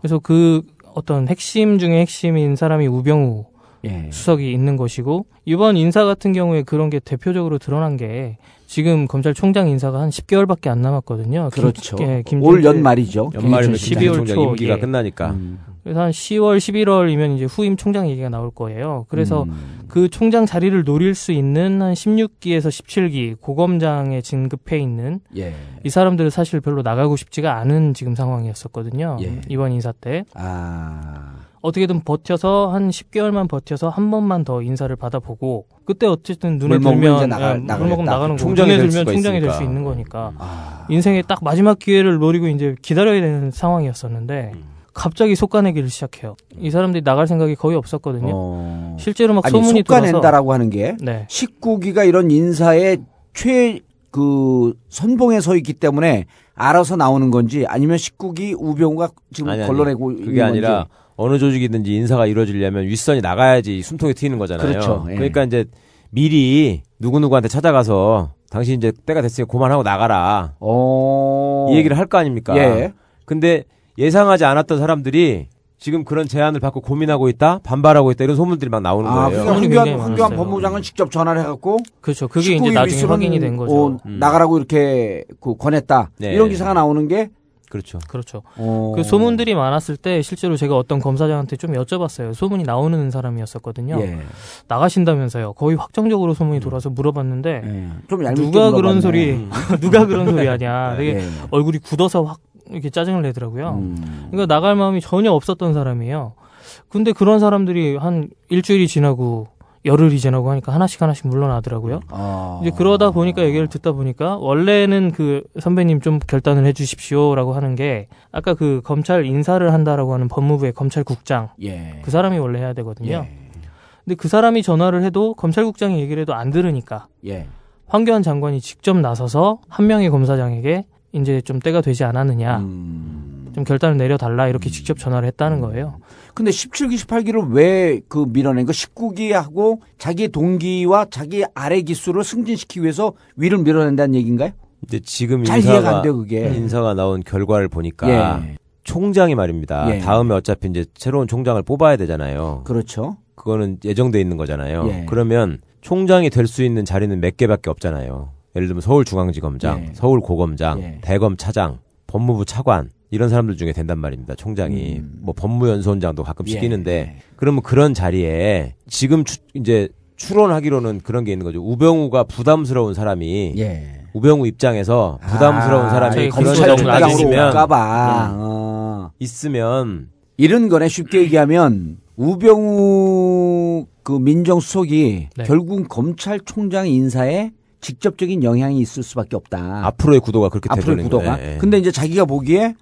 그래서 그 어떤 핵심 중에 핵심인 사람이 우병우 예. 수석이 있는 것이고 이번 인사 같은 경우에 그런 게 대표적으로 드러난 게 지금 검찰총장 인사가 한 10개월밖에 안 남았거든요. 김- 그렇죠. 예, 김진태- 올 연말이죠. 연말이면 김진태 12월 12월 총장 초 임기가 예. 끝나니까. 음. 그래서 한 10월, 11월이면 이제 후임 총장 얘기가 나올 거예요. 그래서 음. 그 총장 자리를 노릴 수 있는 한 16기에서 17기 고검장에 진급해 있는 예. 이 사람들은 사실 별로 나가고 싶지가 않은 지금 상황이었었거든요. 예. 이번 인사 때. 아. 어떻게든 버텨서 한 10개월만 버텨서 한 번만 더 인사를 받아보고 그때 어쨌든 눈에 들면 나가- 예, 물 나가겠다. 먹으면 나가는 거고 총장이 눈에 될 들면 총장이 될 수. 있는 거니까 아. 인생의 딱 마지막 기회를 노리고 이제 기다려야 되는 상황이었었는데 음. 갑자기 속가내기를 시작해요. 이 사람들이 나갈 생각이 거의 없었거든요. 어. 실제로 막 아니, 소문이 속가낸다라고 하는 게 네. 19기가 이런 인사의 최 그 선봉에 서 있기 때문에 알아서 나오는 건지 아니면 19기 우병우가 지금 아니, 아니. 걸러내고 있는 그게 아니라 건지. 어느 조직이든지 인사가 이루어지려면 윗선이 나가야지 숨통이 트이는 거잖아요. 그렇죠. 예. 러니까 이제 미리 누구누구한테 찾아가서 당신 이제 때가 됐으니까 그만하고 나가라. 어. 이 얘기를 할 거 아닙니까? 예. 근데 예상하지 않았던 사람들이 지금 그런 제안을 받고 고민하고 있다, 반발하고 있다 이런 소문들이 막 나오는 아, 거예요. 황교안, 황교안. 법무장은 직접 전화를 해갖고 그렇죠. 그게 이제 19기 나중에 확인이 된 거죠. 어, 음. 나가라고 이렇게 그 권했다. 네. 이런 기사가 나오는 게 그렇죠. 그렇죠. 어. 그 소문들이 많았을 때 실제로 제가 어떤 검사장한테 좀 여쭤봤어요. 소문이 나오는 사람이었었거든요. 예. 나가신다면서요. 거의 확정적으로 소문이 돌아서 물어봤는데 예. 좀 누가 그런 물어봤네. 소리 [LAUGHS] 누가 그런 소리 하냐. 되게 예. 얼굴이 굳어서 확 이렇게 짜증을 내더라고요. 음. 그러니까 나갈 마음이 전혀 없었던 사람이에요. 근데 그런 사람들이 한 일주일이 지나고 열흘이 지나고 하니까 하나씩 하나씩 물러나더라고요. 아. 이제 그러다 보니까 얘기를 듣다 보니까 원래는 그 선배님 좀 결단을 해주십시오라고 하는 게 아까 그 검찰 인사를 한다라고 하는 법무부의 검찰국장 예. 그 사람이 원래 해야 되거든요. 예. 근데 그 사람이 전화를 해도 검찰국장이 얘기를 해도 안 들으니까 예. 황교안 장관이 직접 나서서 한 명의 검사장에게 이제 좀 때가 되지 않았느냐, 음. 좀 결단을 내려달라 이렇게 직접 전화를 했다는 거예요. 근데 17기, 18기를 왜 그 밀어낸 거? 19기하고 자기 동기와 자기 아래 기수를 승진시키기 위해서 위를 밀어낸다는 얘기인가요? 근데 지금 잘 이해가 인사가 안 돼요, 그게. 인사가 나온 결과를 보니까 예. 총장이 말입니다. 예. 다음에 어차피 이제 새로운 총장을 뽑아야 되잖아요. 그렇죠. 그거는 예정돼 있는 거잖아요. 예. 그러면 총장이 될 수 있는 자리는 몇 개밖에 없잖아요. 예를 들면 서울중앙지검장, 예. 서울고검장, 예. 대검차장, 법무부 차관 이런 사람들 중에 된단 말입니다. 총장이 뭐 법무연수원장도 가끔씩 음. 예. 끼는데 그러면 그런 자리에 지금 추, 이제 추론하기로는 그런 게 있는 거죠. 우병우가 부담스러운 사람이 예. 우병우 입장에서 부담스러운 아, 사람이 검찰 총장으로 정도 있으면. 음. 어. 있으면 이런 거네 쉽게 얘기하면 우병우 그 민정수석이 네. 결국 검찰총장 인사에 직접적인 영향이 있을 수밖에 없다. 앞으로의 구도가 그렇게 앞으로의 구도가. 거예요. 예. 근데 이제 자기가 보기에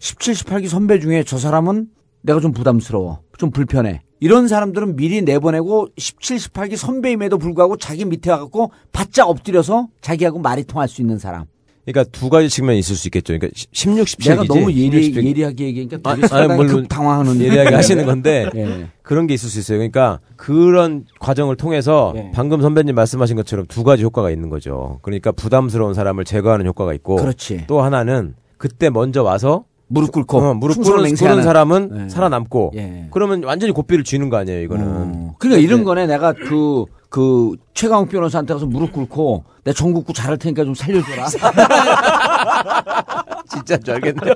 17, 18기 선배 중에 저 사람은 내가 좀 부담스러워. 좀 불편해. 이런 사람들은 미리 내보내고 17, 18기 선배임에도 불구하고 자기 밑에 와갖고 바짝 엎드려서 자기하고 말이 통할 수 있는 사람. 그러니까 두 가지 측면이 있을 수 있겠죠. 그러니까 16, 17이지. 내가 너무 예리, 예리하게 얘기하니까 되게 아, 아니, 물론 급당황하는 예리하게 [LAUGHS] 하시는 건데 예. 그런 게 있을 수 있어요. 그러니까 그런 과정을 통해서 예. 방금 선배님 말씀하신 것처럼 두 가지 효과가 있는 거죠. 그러니까 부담스러운 사람을 제거하는 효과가 있고 그렇지. 또 하나는 그때 먼저 와서 무릎 꿇고 어, 무릎 꿇은, 사람은 예. 살아남고 예. 그러면 완전히 고삐를 쥐는 거 아니에요, 이거는. 그러니까 이런 거네. 내가 그, 그, 최강욱 변호사한테 가서 무릎 꿇고 내 전국구 잘할 테니까 좀 살려줘라. [LAUGHS] 진짜인 줄 알겠네.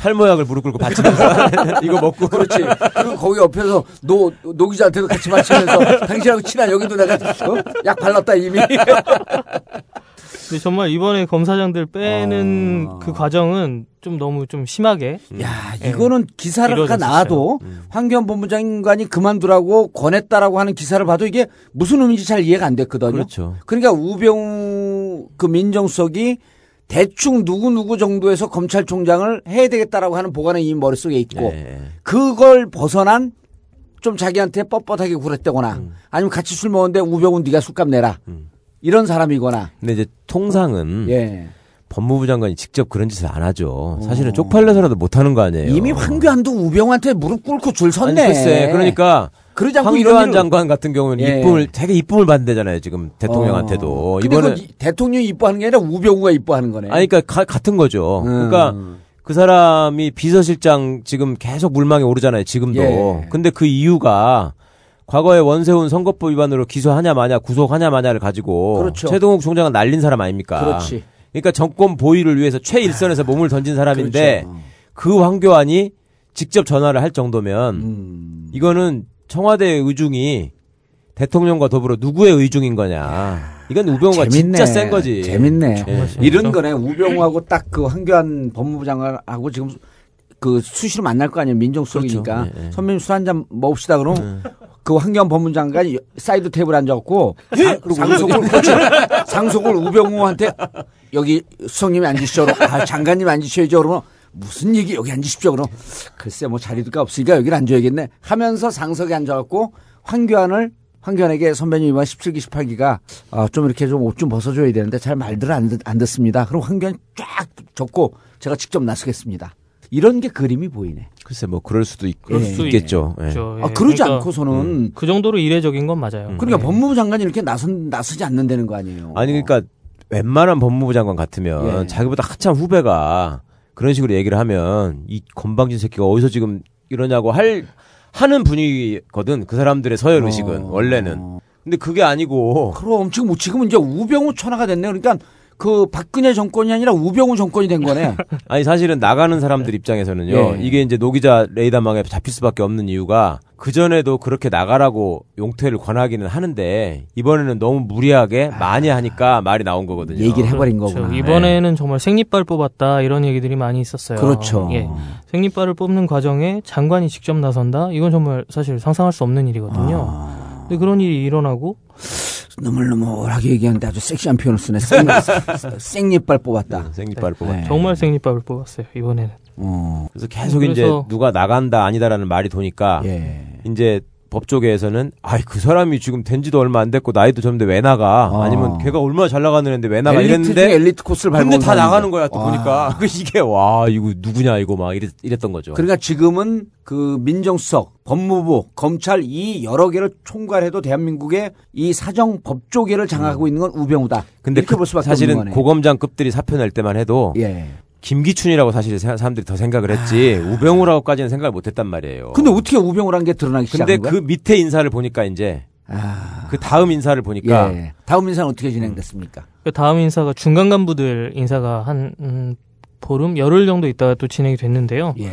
탈모약을 무릎 꿇고 바치면서 [LAUGHS] 이거 먹고 그렇지. 그리고 거기 옆에서 노, 노 기자한테도 같이 마시면서 당신하고 친한 여기도 내가 어? 약 발랐다 이미. 근데 정말 이번에 검사장들 빼는 아. 그 과정은 좀 너무 좀 심하게. 야, 예, 이거는 기사가. 나와도 황교안 본부장관이 그만두라고 권했다라고 하는 기사를 봐도 이게 무슨 의미인지 잘 이해가 안 됐거든요. 그렇죠. 그러니까 우병우 그 민정수석이 대충 누구누구 정도에서 검찰총장을 해야 되겠다라고 하는 보관은 이미 머릿속에 있고 네. 그걸 벗어난 좀 자기한테 뻣뻣하게 굴었다거나 아니면 같이 술 먹었는데 우병우 네가 술값 내라. 이런 사람이거나 근데 이제 통상은 예. 법무부 장관이 직접 그런 짓을 안 하죠. 사실은 쪽팔려서라도 못 하는 거 아니에요. 이미 황교안도 우병우한테 무릎 꿇고 줄 섰네. 아니, 글쎄, 그러니까 그러지 않고 황교안 일을- 장관 같은 경우는 예. 이쁨을 되게 이쁨을 받는다잖아요. 지금 대통령한테도 어. 이번에 그 대통령이 이뻐하는 게 아니라 우병우가 이뻐하는 거네. 아니 그러니까 가- 같은 거죠. 음. 그러니까 그 사람이 비서실장 지금 계속 물망에 오르잖아요. 지금도. 예. 근데 그 이유가 과거에 원세훈 선거법 위반으로 기소하냐 마냐 구속하냐 마냐를 가지고 그렇죠. 최동욱 총장은 날린 사람 아닙니까? 그렇지. 그러니까 정권 보위를 위해서 최일선에서 몸을 던진 사람인데 그렇죠. 그 황교안이 직접 전화를 할 정도면 음. 이거는 청와대의 의중이 대통령과 더불어 누구의 의중인 거냐. 이건 우병우가 진짜 센 거지. 재밌네. 예. 이런 거네. 우병우하고 딱 그 황교안 법무부 장관하고 지금 그 수시로 만날 거 아니에요. 민정수석이니까. 그렇죠. 예, 예. 선배님 술 한 잔 먹읍시다. 그럼 그 황교안 법무부 장관이 side table 앉아갖고 상- 상석을. 상석을 우병우한테 여기 수석님이 앉으시죠. 아, 장관님 앉으셔야죠. 그러면 무슨 얘기 여기 앉으십시오. 그럼 글쎄 뭐 자리가 없으니까 여기 앉아야겠네. 하면서 상석에 앉아갖고 황교안을 황교안에게 선배님 이번 17기 18기가 아, 좀 이렇게 좀 옷 좀 벗어줘야 되는데 잘 말들을 안, 듣- 안 듣습니다. 그럼 황교안 쫙 적고 제가 직접 나서겠습니다. 이런 게 그림이 보이네. 글쎄 뭐 그럴 수도 있, 그럴 수도 있겠죠. 예. 있죠. 예. 아, 그러지 그러니까 않고서는 그 정도로 이례적인 건 맞아요. 그러니까 예. 법무부 장관이 이렇게 나선 나서지 않는다는 거 아니에요. 아니 그러니까 웬만한 법무부 장관 같으면 예. 자기보다 한참 후배가 그런 식으로 얘기를 하면 이 건방진 새끼가 어디서 지금 이러냐고 할 하는 분위기거든 그 사람들의 서열 의식은 원래는. 근데 그게 아니고 그럼 지금 뭐 지금은 이제 우병우 천하가 됐네. 그러니까 그 박근혜 정권이 아니라 우병우 정권이 된 거네. [LAUGHS] 아니 사실은 나가는 사람들 입장에서는요. 예. 이게 이제 노기자 레이더망에 잡힐 수밖에 없는 이유가 그 전에도 그렇게 나가라고 용퇴를 권하기는 하는데 이번에는 너무 무리하게 많이 하니까 말이 나온 거거든요. 얘기를 해버린 그렇죠. 거구나. 이번에는 정말 생리발 뽑았다 이런 얘기들이 많이 있었어요. 그렇죠. 예. 생리발을 뽑는 과정에 장관이 직접 나선다? 이건 정말 사실 상상할 수 없는 일이거든요. 아. 근데 그런 일이 일어나고 너물너물하게 얘기하는데 아주 섹시한 표현을 쓰네. 생, [LAUGHS] 생잎발 뽑았다. 생리빨 뽑았. 네. 정말 생리발을 뽑았어요. 이번에는. 어. 그래서 계속 이제 그래서- 누가 나간다 아니다라는 말이 도니까 예. 이제 법조계에서는 아이 그 사람이 지금 된지도 얼마 안 됐고 나이도 젊은데 왜 나가 아. 아니면 걔가 얼마나 잘 나가는 애인데 왜 나가 엘리트 이랬는데 엘리트 코스를 밟고 근데 온 다. 나가는 거야 또 와. 보니까 [LAUGHS] 그 이게 와 이거 누구냐 이거 막 이랬, 이랬던 거죠. 그러니까 지금은 그 민정수석, 법무부, 검찰 이 여러 개를 총괄해도 대한민국의 이 사정 법조계를 장악하고 있는 건 우병우다. 근데 그 사실은. 고검장급들이 사표 낼 때만 해도 예. 김기춘이라고 사실 사- 사람들이 더 생각을 했지 우병우라고까지는 생각을 못했단 말이에요. 아. 근데 어떻게 우병우라는 게 드러나기 근데 시작한 거야? 그 밑에 인사를 보니까 이제 그 다음 인사를 보니까 예. 다음 인사는 어떻게 진행됐습니까? 그 다음 인사가 중간 간부들 인사가 한 음, 보름 열흘 정도 있다가 또 진행이 됐는데요. 예.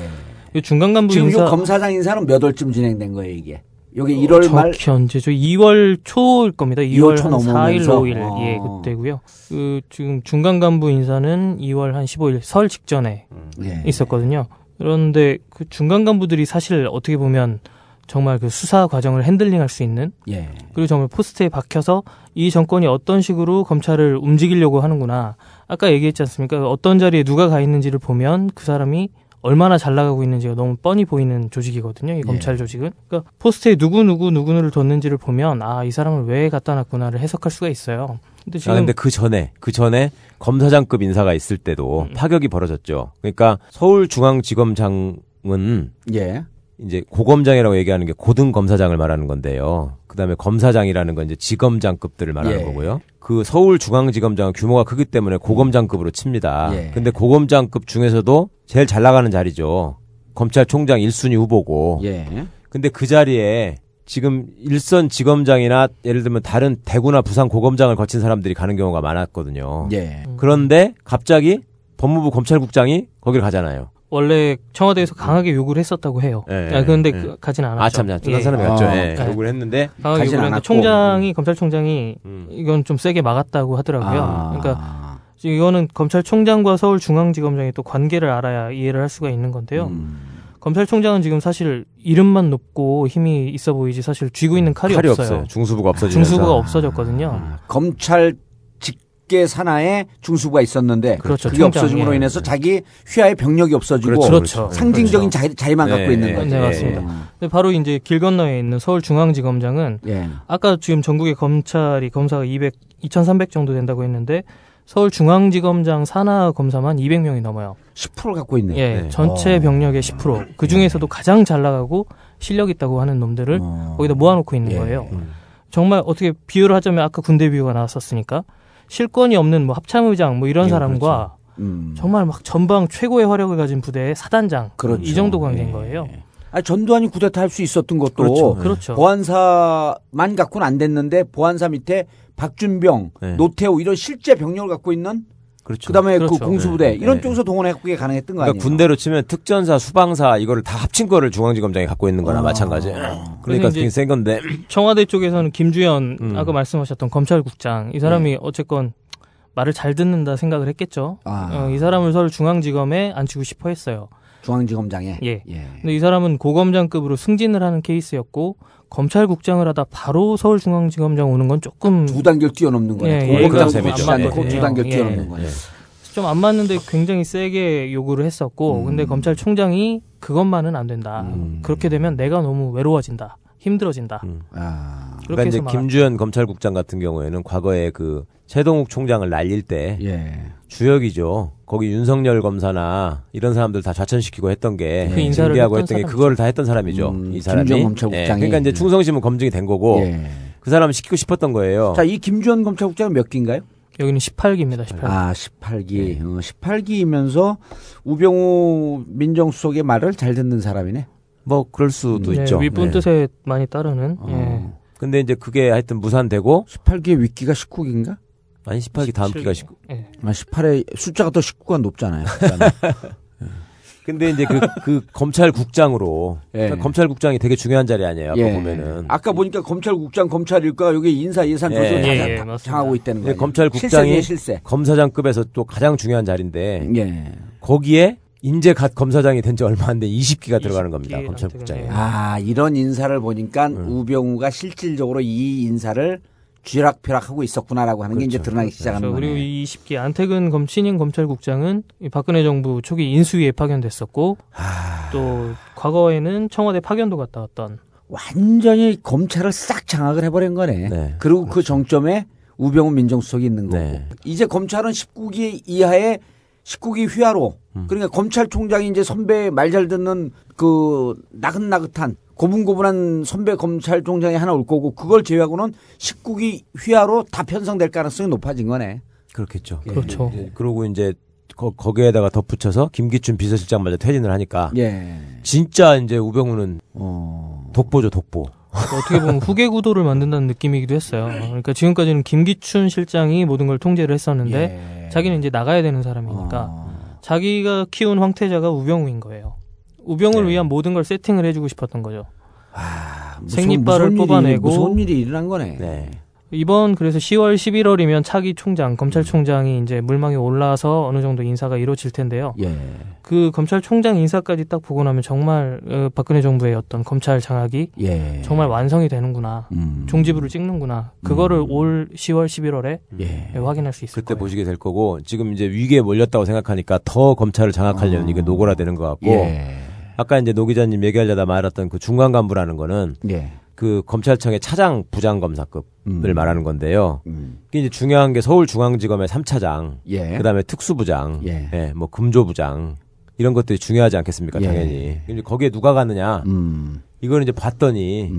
이 중간 간부 지금 인사 이 검사장 인사는 몇 월쯤 진행된 거예요, 이게? 여기 1월 말 정확히 언제죠? 2월 초일 겁니다. 2월, 2월 초한 4일, 넘어오면서? 5일. 어. 예, 그때고요. 그 지금 중간 간부 인사는 2월 한 15일 설 직전에 예. 있었거든요. 그런데 그 중간 간부들이 사실 어떻게 보면 정말 그 수사 과정을 handling할 수 있는 예. 그리고 정말 포스트에 박혀서 이 정권이 어떤 식으로 검찰을 움직이려고 하는구나. 아까 얘기했지 않습니까? 어떤 자리에 누가 가 있는지를 보면 그 사람이 얼마나 잘 나가고 있는지가 너무 뻔히 보이는 조직이거든요. 이 검찰 조직은. 그러니까 포스트에 누구 누구 누구를 뒀는지를 보면 아 이 사람을 왜 갖다 놨구나를 해석할 수가 있어요. 근데 지금 아, 근데 그 전에, 그 전에 검사장급 인사가 있을 때도 음. 파격이 벌어졌죠. 그러니까 서울중앙지검장은 예. 이제 고검장이라고 얘기하는 게 고등 검사장을 말하는 건데요. 그다음에 검사장이라는 건 이제 지검장급들을 말하는 예. 거고요. 그 서울중앙지검장은 규모가 크기 때문에 고검장급으로 칩니다. 예. 근데 고검장급 중에서도 제일 잘 나가는 자리죠. 검찰총장 1순위 후보고. 예. 근데 그 자리에 지금 일선 지검장이나 예를 들면 다른 대구나 부산 고검장을 거친 사람들이 가는 경우가 많았거든요. 예. 그런데 갑자기 법무부 검찰국장이 거기를 가잖아요. 원래 청와대에서 강하게 요구를 했었다고 해요. 예, 아, 그런데 예. 그, 가진 않았죠. 아, 참, 참. 그 사람이 갔죠. 예, 요구를 했는데 강하게 가진 요구를 했는데 않았고. 총장이 검찰총장이 이건 좀 세게 막았다고 하더라고요. 아. 그러니까 이거는 검찰총장과 서울중앙지검장의 또 관계를 알아야 이해를 할 수가 있는 건데요. 음. 검찰총장은 지금 사실 이름만 높고 힘이 있어 보이지 사실 쥐고 있는 칼이, 칼이 없어요. 없어요. 중수부가 없어지면서. 중수부가 없어졌거든요. 검찰 직계 산하에 중수부가 있었는데 그렇죠. 그게 총장, 없어짐으로 예. 인해서 자기 휘하의 병력이 없어지고 그렇죠, 그렇죠. 상징적인 그렇죠. 자리, 자리만 갖고 네, 있는 거죠. 네, 맞습니다. 근데 바로 이제 길 건너에 있는 서울중앙지검장은 예. 아까 지금 전국의 검찰이 검사가 200, 2,300 정도 된다고 했는데 서울중앙지검장 산하 검사만 200명이 넘어요. 10% 갖고 있네. 예, 네. 전체 어. 병력의 10%. 그 중에서도 가장 잘 나가고 실력 있다고 하는 놈들을 어. 거기다 모아놓고 있는 예. 거예요. 정말 어떻게 비유를 하자면 아까 군대 비유가 나왔었으니까 실권이 없는 뭐 합참의장 뭐 이런 예, 사람과 음. 정말 막 전방 최고의 화력을 가진 부대의 사단장 그렇죠. 이 정도 관계인 거예요. 아, 전두환이 쿠데타 할 수 있었던 것도 그렇죠. 그렇죠. 보안사만 갖고는 안 됐는데 보안사 밑에 박준병, 네. 노태우 이런 실제 병력을 갖고 있는 그렇죠. 그다음에 그렇죠. 그 공수부대 네. 이런 네. 쪽에서 동원해 갖고 가능했던 거 그러니까 아니에요? 군대로 치면 특전사, 수방사 이거를 다 합친 거를 중앙지검장이 갖고 있는 거나 아. 마찬가지. 그래서 그러니까 되게 센 건데. 청와대 쪽에서는 김주현 음. 아까 말씀하셨던 검찰국장 이 사람이 어쨌건 말을 잘 듣는다 생각을 했겠죠. 아. 어, 이 사람을 서울 중앙지검에 앉히고 싶어 했어요. 중앙지검장에. 예. 근데 이 사람은 고검장급으로 승진을 하는 케이스였고 검찰국장을 하다 바로 서울중앙지검장 오는 건 조금 두 단계를 뛰어넘는 거네. 예, 고검장 예. 않고 두 단계를 예. 뛰어넘는 거네. 좀안 맞는데 굉장히 세게 요구를 했었고 음. 근데 검찰총장이 그것만은 안 된다. 음. 그렇게 되면 내가 너무 외로워진다. 힘들어진다. 아. 그렇게 그러니까 이제 김주현 검찰국장 같은 경우에는 과거에 그 최동욱 총장을 날릴 때 예. 주역이죠. 거기 윤석열 검사나 이런 사람들 다 좌천시키고 했던 게그 인사를 징계하고 했던 했던 게. 그거를 다 했던 사람이죠. 음, 이 사람이. 예, 그러니까 이제 충성심은 검증이 된 거고 예. 그 사람을 시키고 싶었던 거예요. 자, 이 김주현 검찰국장은 몇 기인가요? 여기는 18기입니다. 18기. 아, 18기. 어, 18기이면서 우병우 민정수석의 말을 잘 듣는 사람이네. 뭐 그럴 수도 네, 있죠. 윗분 네. 뜻에 많이 따르는. 어. 예. 근데 이제 그게 하여튼 무산되고 18기의 윗기가 19기인가? 아니 18기 다음 17. 기가 19. 예. 아, 18에 숫자가 더 19가 높잖아요. [LAUGHS] 근데 이제 그, 그 검찰국장으로 예. 그러니까 검찰국장이 되게 중요한 자리 아니에요. 아까 예. 보면은 아까 보니까 검찰국장, 검찰일과 여기 인사 예산 조절 예. 다 예, 자- 예, 다 맞습니다. 장하고 있다는 예, 거예요. 검찰국장이 실세네, 실세. 검사장급에서 또 가장 중요한 자리인데 예. 거기에 인제 갓 검사장이 된 지 얼마 안 된 20기가 들어가는 겁니다. 20기 검찰국장에. 아, 이런 인사를 보니까 음. 우병우가 실질적으로 이 인사를 쥐락펴락하고 있었구나라고 하는 게 이제 그렇죠. 드러나기 시작하는 그렇죠. 그리고 거네. 이 20기 안태근 검 신임 검찰국장은 이 박근혜 정부 초기 인수위에 파견됐었고 아. 또 과거에는 청와대 파견도 갔다 왔던 완전히 검찰을 싹 장악을 해버린 거네. 네. 그리고 그 정점에 우병우 민정수석이 있는 거고. 네. 이제 검찰은 19기 이하의 19기 휘하로 음. 그러니까 검찰총장이 이제 선배 말 잘 듣는 그 나긋나긋한 고분고분한 선배 검찰총장이 하나 올 거고 그걸 제외하고는 19기 휘하로 다 편성될 가능성이 높아진 거네. 그렇겠죠. 그렇죠. 이제 그러고 이제 거, 거기에다가 덧붙여서 김기춘 비서실장마저 퇴진을 하니까 예. 진짜 이제 우병우는 어. 독보죠 독보. 어떻게 보면 [LAUGHS] 후계 구도를 만든다는 느낌이기도 했어요. 그러니까 지금까지는 김기춘 실장이 모든 걸 통제를 했었는데 예. 자기는 이제 나가야 되는 사람이니까 어. 자기가 키운 황태자가 우병우인 거예요. 우병우를 네. 위한 모든 걸 세팅을 해주고 싶었던 거죠. 무서운- 생리발을 무서운 일이- 뽑아내고 무서운 일이 일어난 거네. 이번 그래서 10월 11월이면 차기 총장 검찰총장이 이제 물망에 올라서 어느 정도 인사가 이루어질 텐데요. 예. 그 검찰총장 인사까지 딱 보고 나면 정말 어, 박근혜 정부의 어떤 검찰 장악이 예. 정말 완성이 되는구나. 음. 종지부를 찍는구나. 그거를 올 10월 11월에 예. 확인할 수 있을 그때 보시게 될 거고 지금 이제 위기에 몰렸다고 생각하니까 더 검찰을 장악하려는 이게 노골화되는 것 같고 예. 아까 이제 노 기자님 얘기하려다 말했던 그 중간 간부라는 거는 예. 그 검찰청의 차장 부장 검사급을 음. 말하는 건데요. 이게 이제 중요한 게 서울중앙지검의 3차장, 예. 그다음에 특수부장, 예. 예, 뭐 금조부장 이런 것들이 중요하지 않겠습니까? 예. 당연히. 근데 거기에 누가 가느냐? 음. 이걸 이제 봤더니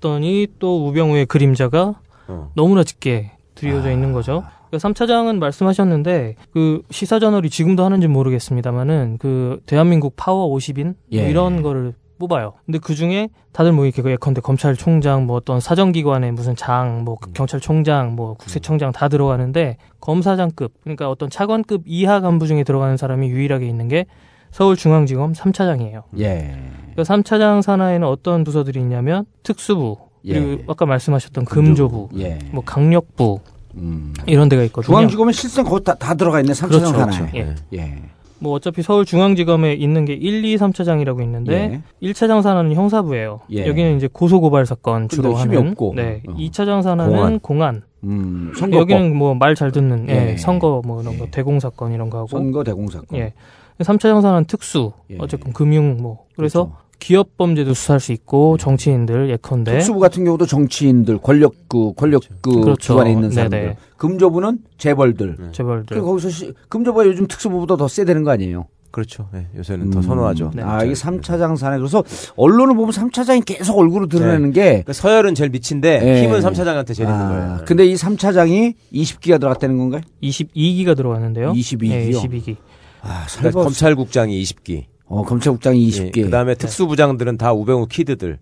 봤더니 또 우병우의 그림자가 어. 너무나 짙게 드리워져 있는 거죠. 그러니까 3차장은 말씀하셨는데 그 시사 저널이 지금도 하는지 모르겠습니다만은 그 대한민국 파워 50인 뭐 예. 이런 거를 뽑아요. 근데 그 중에 다들 뭐 이렇게 그 예컨대 검찰총장 뭐 어떤 사정기관의 무슨 장, 뭐 경찰총장, 뭐 국세청장 다 들어가는데 검사장급 그러니까 어떤 차관급 이하 간부 중에 들어가는 사람이 유일하게 있는 게 서울중앙지검 3차장이에요. 예. 그 3차장 산하에는 어떤 부서들이 있냐면 특수부 그리고 예. 아까 말씀하셨던 금조부, 예. 뭐 강력부 이런 데가 있거든요. 중앙지검은 실상 거기 다, 다 들어가 있네. 삼차장 그렇죠, 하나에. 그렇죠. 예. 예. 뭐 어차피 서울중앙지검에 있는 게 1, 2, 3차장이라고 있는데 1차장 산하는 형사부예요. 예. 여기는 이제 고소고발 사건 주로 힘이 하는. 없고. 네. 어. 2차장 산하는 공안. 공안. 음, 선거법. 여기는 뭐 말 잘 듣는 예, 예. 선거 뭐 이런 거 대공 사건 이런 거 하고. 선거 대공 사건. 예. 3차장 산하는 특수. 예. 어쨌든 금융 뭐 그래서 기업 범죄도 수사할 수 있고 정치인들 예컨대 특수부 같은 경우도 정치인들, 권력 그 권력 그 그렇죠. 기관에 있는 네네. 사람들. 금조부는 재벌들. 재벌들. 그리고 거기서 시, 금조부가 요즘 특수부보다 더 세 되는 거 아니에요? 그렇죠. 예, 요새는 더 선호하죠. 아, 이게 3차장 산에 그래서 언론을 보면 3차장이 계속 얼굴을 드러내는 게 그러니까 서열은 제일 밑인데 예. 힘은 3차장한테 제일 있는 아, 거예요. 근데 이 3차장이 20기가 들어갔다는 건가요? 22기가 들어갔는데요. 22기요? 예, 22기. 아, 그러니까 검찰국장이 20기. 어, 검찰국장이 20기. 그 다음에 특수부장들은 다 우병우 키드들.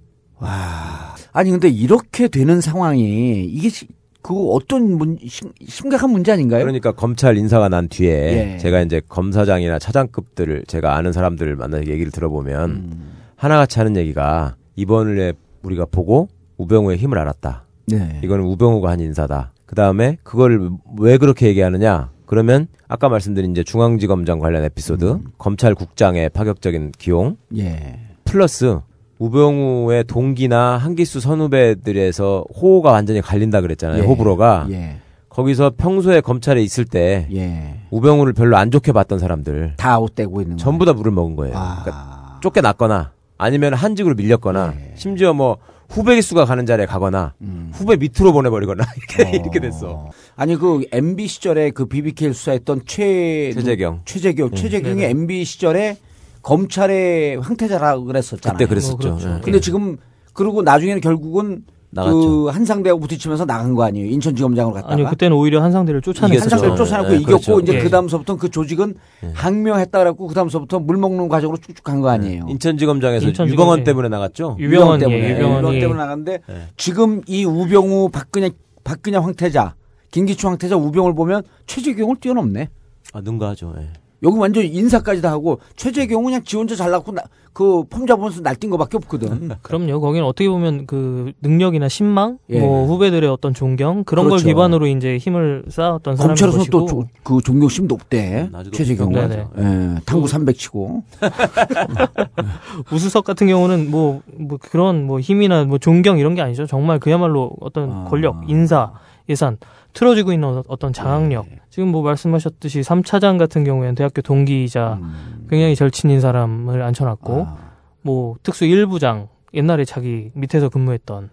아니 근데 이렇게 되는 상황이 이게 시- 그 어떤 문, 심, 심각한 문제 아닌가요? 그러니까 검찰 인사가 난 뒤에 예. 제가 이제 검사장이나 차장급들을 제가 아는 사람들을 만나서 얘기를 들어보면 음. 하나같이 하는 얘기가 이번에 우리가 보고 우병우의 힘을 알았다. 네. 이거는 우병우가 한 인사다. 그 다음에 그걸 왜 그렇게 얘기하느냐? 그러면 아까 말씀드린 이제 중앙지검장 관련 에피소드, 음. 검찰국장의 파격적인 기용, 예. 플러스 우병우의 동기나 한기수 선후배들에서 호가 완전히 갈린다 그랬잖아요. 예. 호불호가. 예. 거기서 평소에 검찰에 있을 때 예. 우병우를 별로 안 좋게 봤던 사람들 다 옷대고 있는 거. 전부 다 물을 먹은 거예요. 아. 그러니까 쫓겨났거나 아니면 한직으로 밀렸거나 예. 심지어 뭐 후배 기수가 가는 자리에 가거나 음. 후배 밑으로 보내버리거나 [LAUGHS] 이렇게 이렇게 됐어. 아니 그 MB 시절에 그 BBK를 수사했던 최 최재경. 최재경 예. 최재경이 네네. MB 시절에 검찰의 황태자라고 그랬었잖아요. 그때 그랬었죠. 뭐 예. 근데 지금 그리고 나중에는 결국은 나갔죠. 그 한상대하고 부딪히면서 나간 거 아니에요. 인천지검장으로 갔다가. 아니요, 그때는 오히려 한상대를 쫓아냈죠. 한상대를 쫓아내고 예, 이겼고 그렇죠. 이제 예. 그 다음서부터 그 조직은 항명했다 그랬고 그 다음서부터 물 먹는 과정으로 쭉쭉 간 거 아니에요. 인천지검장에서 인천지검- 유병원 때문에 나갔죠. 유병원 때문에 예, 유병원 때문에 나갔는데 네. 지금 이 우병우 박근혜 박근혜 황태자 김기춘 황태자 우병을 보면 최재경을 뛰어넘네. 아 능가하죠. 예. 여기 완전 인사까지 다 하고 최재경은 그냥 지 혼자 잘났고 나, 그폼 잡으면서 날뛴 거밖에 없거든. [LAUGHS] 그럼요. 거기는 어떻게 보면 그 능력이나 신망, 예. 뭐 후배들의 어떤 존경 그런 그렇죠. 걸 기반으로 이제 힘을 쌓았던 사람인 검찰에서 것이고. 또그 존경심 높대. 아직도 최재경은. 네네. 예, 당구 300 치고. [LAUGHS] 우수석 같은 경우는 뭐, 뭐 그런 뭐 힘이나 뭐 존경 이런 게 아니죠. 정말 그야말로 어떤 아. 권력, 인사, 예산 틀어지고 있는 어- 어떤 장악력. 네. 지금 뭐 말씀하셨듯이 3차장 같은 경우에는 대학교 동기이자 음. 굉장히 절친인 사람을 앉혀놨고 아. 뭐 특수 1부장 옛날에 자기 밑에서 근무했던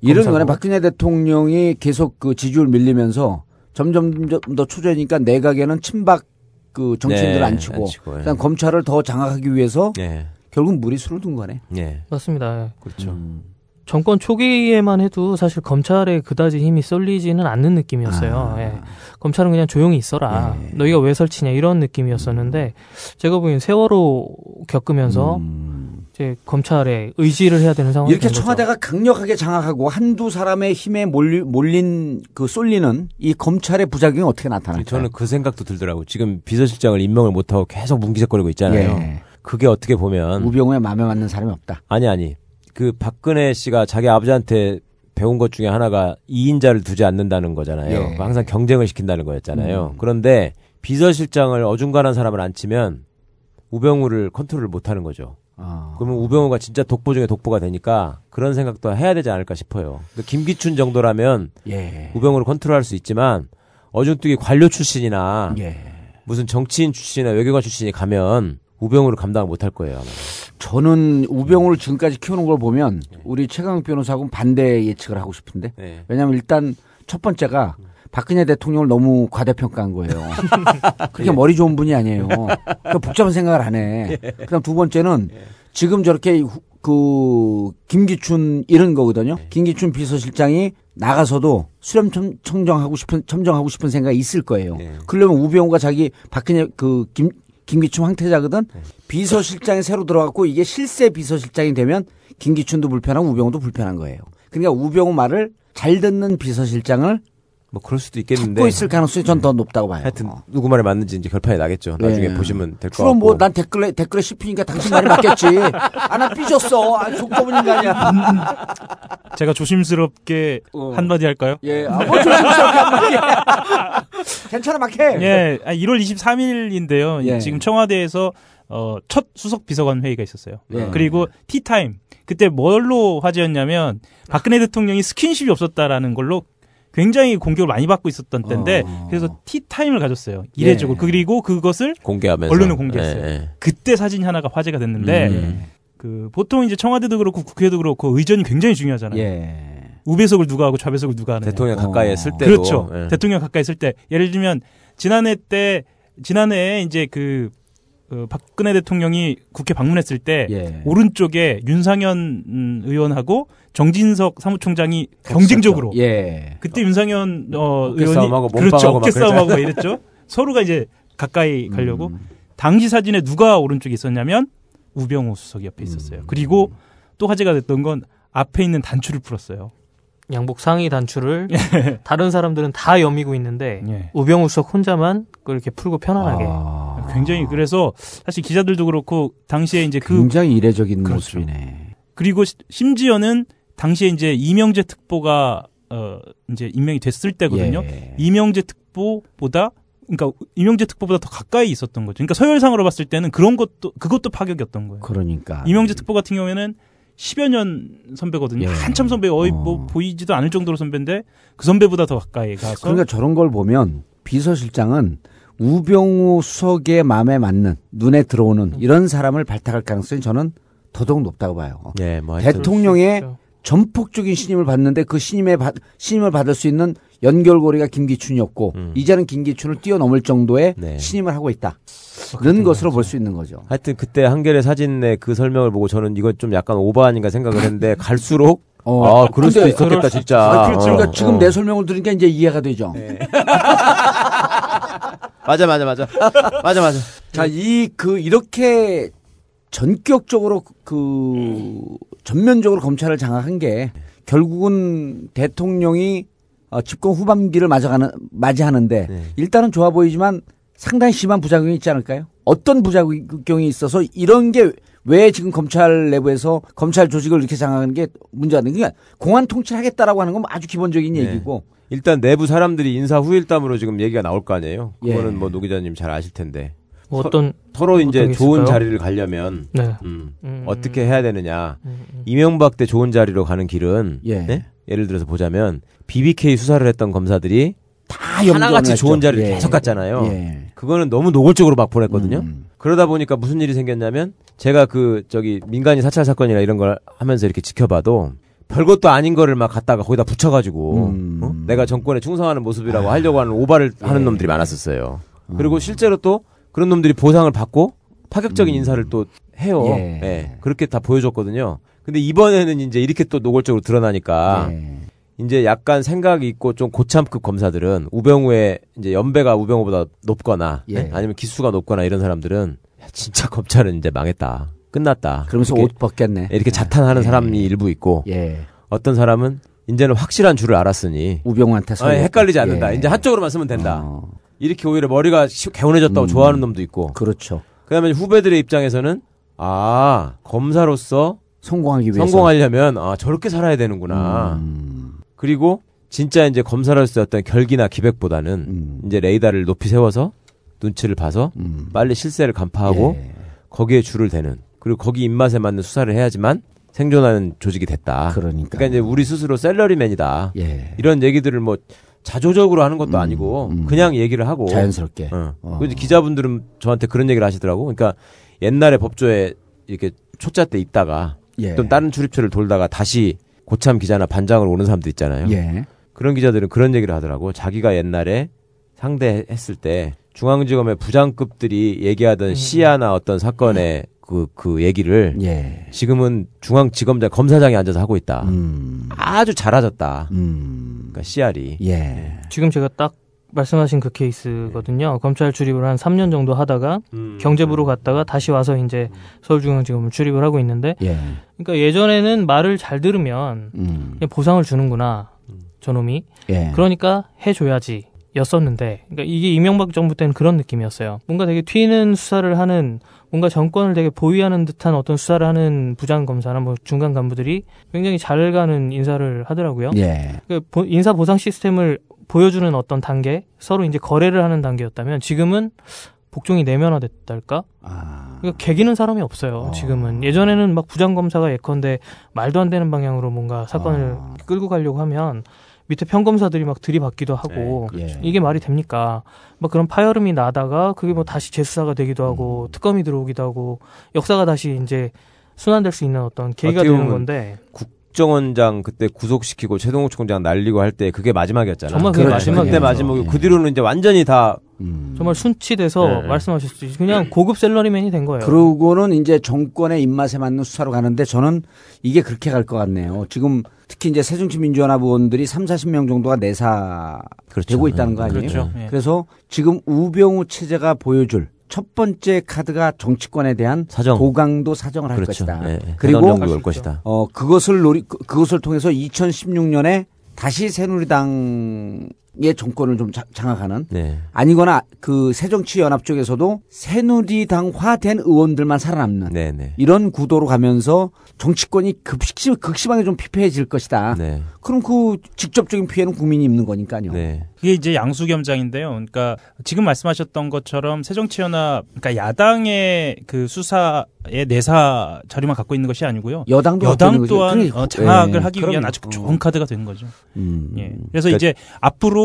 이런 검사고. 거는 박근혜 대통령이 계속 그 지지율 밀리면서 점점 더- 더 초조해지니까 내각에는 친박 그 정치인들 네, 안 치고, 안 치고, 예. 그다음 검찰을 더 장악하기 위해서 예. 결국 무리수를 둔 거네. 예. 맞습니다. 그렇죠. 음. 정권 초기에만 해도 사실 검찰에 그다지 힘이 쏠리지는 않는 느낌이었어요. 아. 예. 검찰은 그냥 조용히 있어라. 예. 너희가 왜 설치냐 이런 느낌이었었는데 제가 보기엔 세월호 겪으면서 이제 검찰에 의지를 해야 되는 상황이 음. 이렇게 된 거죠. 청와대가 강력하게 장악하고 한두 사람의 힘에 몰리, 몰린 그 쏠리는 이 검찰의 부작용이 어떻게 나타날까요? 저는 그 생각도 들더라고. 지금 비서실장을 임명을 못하고 계속 뭉기적거리고 있잖아요. 예. 그게 어떻게 보면 우병우에 마음에 맞는 사람이 없다. 아니 아니 그 박근혜 씨가 자기 아버지한테 배운 것 중에 하나가 2인자를 두지 않는다는 거잖아요. 예. 그러니까 항상 경쟁을 시킨다는 거였잖아요. 음. 그런데 비서실장을 어중간한 사람을 앉히면 우병우를 컨트롤을 못 하는 거죠. 아. 그러면 우병우가 진짜 독보 중에 독보가 되니까 그런 생각도 해야 되지 않을까 싶어요. 근데 김기춘 정도라면 예. 우병우를 컨트롤할 수 있지만 어중뜨기 관료 출신이나 예. 무슨 정치인 출신이나 외교관 출신이 가면 우병우를 감당 못 할 거예요. 아마. 저는 우병우를 지금까지 키우는 걸 보면 우리 최강 변호사하고는 반대 예측을 하고 싶은데 네. 왜냐하면 일단 첫 번째가 박근혜 대통령을 너무 과대평가한 거예요. [LAUGHS] 그렇게 머리 좋은 분이 아니에요. 그러니까 복잡한 생각을 안 해. 그다음 두 번째는 지금 저렇게 후- 그 김기춘 이런 거거든요. 김기춘 비서실장이 나가서도 수렴 첨- 청정하고 싶은 첨정하고 싶은 생각이 있을 거예요. 그러려면 우병우가 자기 박근혜 그 김 김기춘 황태자거든. 비서실장이 새로 들어갔고 이게 실세 비서실장이 되면 김기춘도 불편하고 우병우도 불편한 거예요. 그러니까 우병우 말을 잘 듣는 비서실장을 뭐 그럴 수도 있겠는데. 찾고 있을 가능성이 전 더 높다고 봐요. 하여튼 누구 말이 맞는지 이제 결판이 나겠죠. 나중에 네. 보시면 될것 그럼 같고. 뭐난 댓글에 댓글에 씹히니까 당신 말이 맞겠지. 아 나 삐졌어. 아 족보분 인간이야. [LAUGHS] 제가 조심스럽게 한마디 할까요? 예, 아, 뭐 조심스럽게 한마디. [LAUGHS] 괜찮아 막 해. 예, 아, 1월 23일인데요. 예. 지금 청와대에서 어, 첫 수석 비서관 회의가 있었어요. 예. 그리고 티타임. 그때 뭘로 화제였냐면 박근혜 대통령이 스킨십이 없었다라는 걸로 굉장히 공격을 많이 받고 있었던 때인데 그래서 티타임을 가졌어요. 이례적으로. 예. 그리고 그것을 공개하면서. 언론에 공개했어요. 예, 예. 그때 사진 하나가 화제가 됐는데 음. 그 보통 이제 청와대도 그렇고 국회도 그렇고 의전이 굉장히 중요하잖아요. 예. 우배석을 누가 하고 좌배석을 누가 하느냐. 대통령 가까이 했을 때도. 그렇죠. 예. 대통령 가까이 있을 때 예를 들면 지난해 때 지난해에 이제 그, 그 박근혜 대통령이 국회 방문했을 때 예. 오른쪽에 윤상현 음, 의원하고 정진석 사무총장이 경쟁적으로 예. 그때 윤상현 어, 어깨 의원이 싸움하고 그렇죠 어깨 막 싸움하고 그랬잖아요. 이랬죠. [LAUGHS] 서로가 이제 가까이 음. 가려고 당시 사진에 누가 오른쪽에 있었냐면 우병우 수석이 옆에 있었어요. 음. 그리고 또 화제가 됐던 건 앞에 있는 단추를 풀었어요. 양복 상의 단추를 다른 사람들은 다 여미고 있는데 예. 우병우 수석 혼자만 그걸 이렇게 풀고 편안하게 아. 굉장히 그래서 사실 기자들도 그렇고 당시에 이제 그 굉장히 이례적인 그렇죠. 모습이네. 그리고 시- 심지어는 당시에 이제 이명재 특보가 어 이제 임명이 됐을 때거든요. 예. 이명재 특보보다 그러니까 이명재 특보보다 더 가까이 있었던 거죠. 그러니까 서열상으로 봤을 때는 그런 것도 그것도 파격이었던 거예요. 그러니까. 이명재 특보 같은 경우에는 10여 년 선배거든요. 예. 한참 선배 거의 뭐 보이지도 않을 정도로 선배인데 그 선배보다 더 가까이 가서 그러니까 저런 걸 보면 비서실장은 우병우 수석의 마음에 맞는 눈에 들어오는 이런 사람을 발탁할 가능성이 저는 더더욱 높다고 봐요. 예, 뭐 대통령의 전폭적인 신임을 받는데 그 신임에 받, 신임을 받을 수 있는 연결고리가 김기춘이었고 음. 이제는 김기춘을 뛰어넘을 정도의 네. 신임을 하고 있다 는 것으로 볼 수 있는 거죠. 하여튼 그때 한겨레 사진의 그 설명을 보고 저는 이건 좀 약간 오버 아닌가 생각을 했는데 [LAUGHS] 갈수록 어, 아 그럴 수도 있었겠다 진짜. 아, 그렇죠. 그러니까 어, 지금 어. 내 설명을 들으니까 이제 이해가 되죠. [LAUGHS] 맞아 맞아 맞아 맞아 맞아. 자, 이 그 이렇게 전격적으로 그 전면적으로 검찰을 장악한 게 결국은 대통령이 어, 집권 후반기를 맞아가는 맞이하는데 네. 일단은 좋아 보이지만 상당히 심한 부작용이 있지 않을까요? 어떤 부작용이 있어서 이런 게 왜 지금 검찰 내부에서 검찰 조직을 이렇게 장악하는 게 문제가 되는 그러니까 공안 통치를 하겠다라고 하는 건 아주 기본적인 네. 얘기고 일단 내부 사람들이 인사 후일담으로 지금 얘기가 나올 거 아니에요. 예. 그거는 뭐노 기자님 잘 아실 텐데. 뭐 어떤 서 로 이제 어떤 게 좋은? 자리를 가려면 네. 음, 음. 어떻게 해야 되느냐. 이명박 때 좋은 자리로 가는 길은 예. 네? 예를 들어서 보자면 BBK 수사를 했던 검사들이 다 하나같이 염두를 좋은 했죠. 자리를 예. 계속 갔잖아요. 예. 그거는 너무 노골적으로 막 보냈거든요. 음. 그러다 보니까 무슨 일이 생겼냐면 제가 그 저기 민간인 사찰 사건이나 이런 걸 하면서 이렇게 지켜봐도 별것도 아닌 거를 막 갖다가 거기다 붙여가지고 음. 어? 내가 정권에 충성하는 모습이라고 하려고 하는 오바를 예. 하는 놈들이 많았었어요. 어. 그리고 실제로 또 그런 놈들이 보상을 받고 파격적인 인사를 또 해요. 음. 예. 예. 그렇게 다 보여줬거든요. 근데 이번에는 이제 이렇게 또 노골적으로 드러나니까 예. 이제 약간 생각이 있고 좀 고참급 검사들은 우병우의 이제 연배가 우병우보다 높거나 예. 네? 아니면 기수가 높거나 이런 사람들은 야, 진짜 검찰은 이제 망했다. 끝났다. 그러면서 이렇게, 옷 벗겠네. 이렇게 자탄하는 예. 사람이 일부 있고 예. 어떤 사람은 이제는 확실한 줄을 알았으니 우병우한테 아, 서야 헷갈리지 않는다. 예. 이제 한쪽으로만 쓰면 된다. 어. 이렇게 오히려 머리가 시- 개운해졌다고 음. 좋아하는 놈도 있고 그렇죠. 그다음에 후배들의 입장에서는 아 검사로서 성공하기 위해서 성공하려면 아 저렇게 살아야 되는구나. 음. 그리고 진짜 이제 할수 어떤 결기나 기백보다는 음. 이제 레이더를 높이 세워서 눈치를 봐서 빨리 실세를 간파하고 예. 거기에 줄을 대는 그리고 거기 입맛에 맞는 수사를 해야지만 생존하는 조직이 됐다. 그러니까 이제 우리 스스로 셀러리맨이다. 예. 이런 얘기들을 뭐 자조적으로 하는 것도 아니고 그냥 얘기를 하고 음, 자연스럽게. 어. 어. 그래서 기자분들은 저한테 그런 얘기를 하시더라고. 그러니까 옛날에 법조에 이렇게 초짜 때 있다가 예. 또 다른 출입처를 돌다가 다시 고참 기자나 반장으로 오는 사람들 있잖아요. 예. 그런 기자들은 그런 얘기를 하더라고. 자기가 옛날에 상대했을 때 중앙지검의 부장급들이 얘기하던 시야나 어떤 사건의 그, 그 얘기를 예. 지금은 중앙지검장 검사장이 앉아서 하고 있다. 음. 아주 잘하졌다. 그러니까 CR이. 예. 지금 제가 딱 말씀하신 그 케이스거든요. 검찰 출입을 한 3년 정도 하다가 음. 경제부로 갔다가 다시 와서 이제 서울중앙지검을 출입을 하고 있는데 예. 그러니까 예전에는 말을 잘 들으면 음. 그냥 보상을 주는구나 저놈이 예. 그러니까 해줘야지 였었는데 그러니까 이게 이명박 정부 때는 그런 느낌이었어요 뭔가 되게 튀는 수사를 하는 뭔가 정권을 되게 보위하는 듯한 어떤 수사를 하는 부장 검사나 뭐 중간 간부들이 굉장히 잘 가는 인사를 하더라고요 예. 그 보- 인사 보상 시스템을 보여주는 어떤 단계 서로 이제 거래를 하는 단계였다면 지금은 복종이 내면화됐달까? 그러니까 개기는 사람이 없어요. 지금은 예전에는 막 부장 검사가 예컨대 말도 안 되는 방향으로 뭔가 사건을 끌고 가려고 하면 밑에 평검사들이 막 들이받기도 하고 예. 이게 말이 됩니까? 막 그런 파열음이 나다가 그게 뭐 다시 재수사가 되기도 하고 특검이 들어오기도 하고 역사가 다시 이제 순환될 수 있는 어떤 계기가 어떻게 되는 건데 국정원장 그때 구속시키고 최동욱 총장 날리고 할 때 그게 마지막이었잖아. 정말 그게 그렇죠. 마지막이었죠. 그때 마지막이 그 뒤로는 이제 완전히 다 정말 순치돼서 네. 말씀하셨듯이 그냥 고급 셀러리맨이 된 거예요. 그러고는 이제 정권의 입맛에 맞는 수사로 가는데 저는 이게 그렇게 갈 것 같네요. 지금 특히 이제 새정치민주연합 의원들이 3, 40명 정도가 내사 되고 있다는 거 아니에요? 그렇죠. 예. 그래서 지금 우병우 체제가 보여줄 첫 번째 카드가 정치권에 대한 사정. 고강도 사정을 할 그렇죠. 것이다. 예, 예. 그리고 올 것이다. 어 그것을 노리 그- 그것을 통해서 2016년에 다시 새누리당 의 정권을 좀 자- 장악하는 네. 아니거나 그 새정치연합 쪽에서도 새누리당화된 의원들만 살아남는 네, 네. 이런 구도로 가면서 정치권이 급식 극심하게 좀 피폐해질 것이다. 네. 그럼 그 직접적인 피해는 국민이 입는 거니까요. 네. 그게 이제 양수겸장인데요. 그러니까 지금 말씀하셨던 것처럼 새정치연합, 그러니까 야당의 그 수사의 내사 자료만 갖고 있는 것이 아니고요. 여당도 여당. 또한 그러니까 어, 장악을 예, 하기 위한 그럼요. 아주 좋은 카드가 되는 거죠. 음. 예. 그래서 그러니까- 이제 앞으로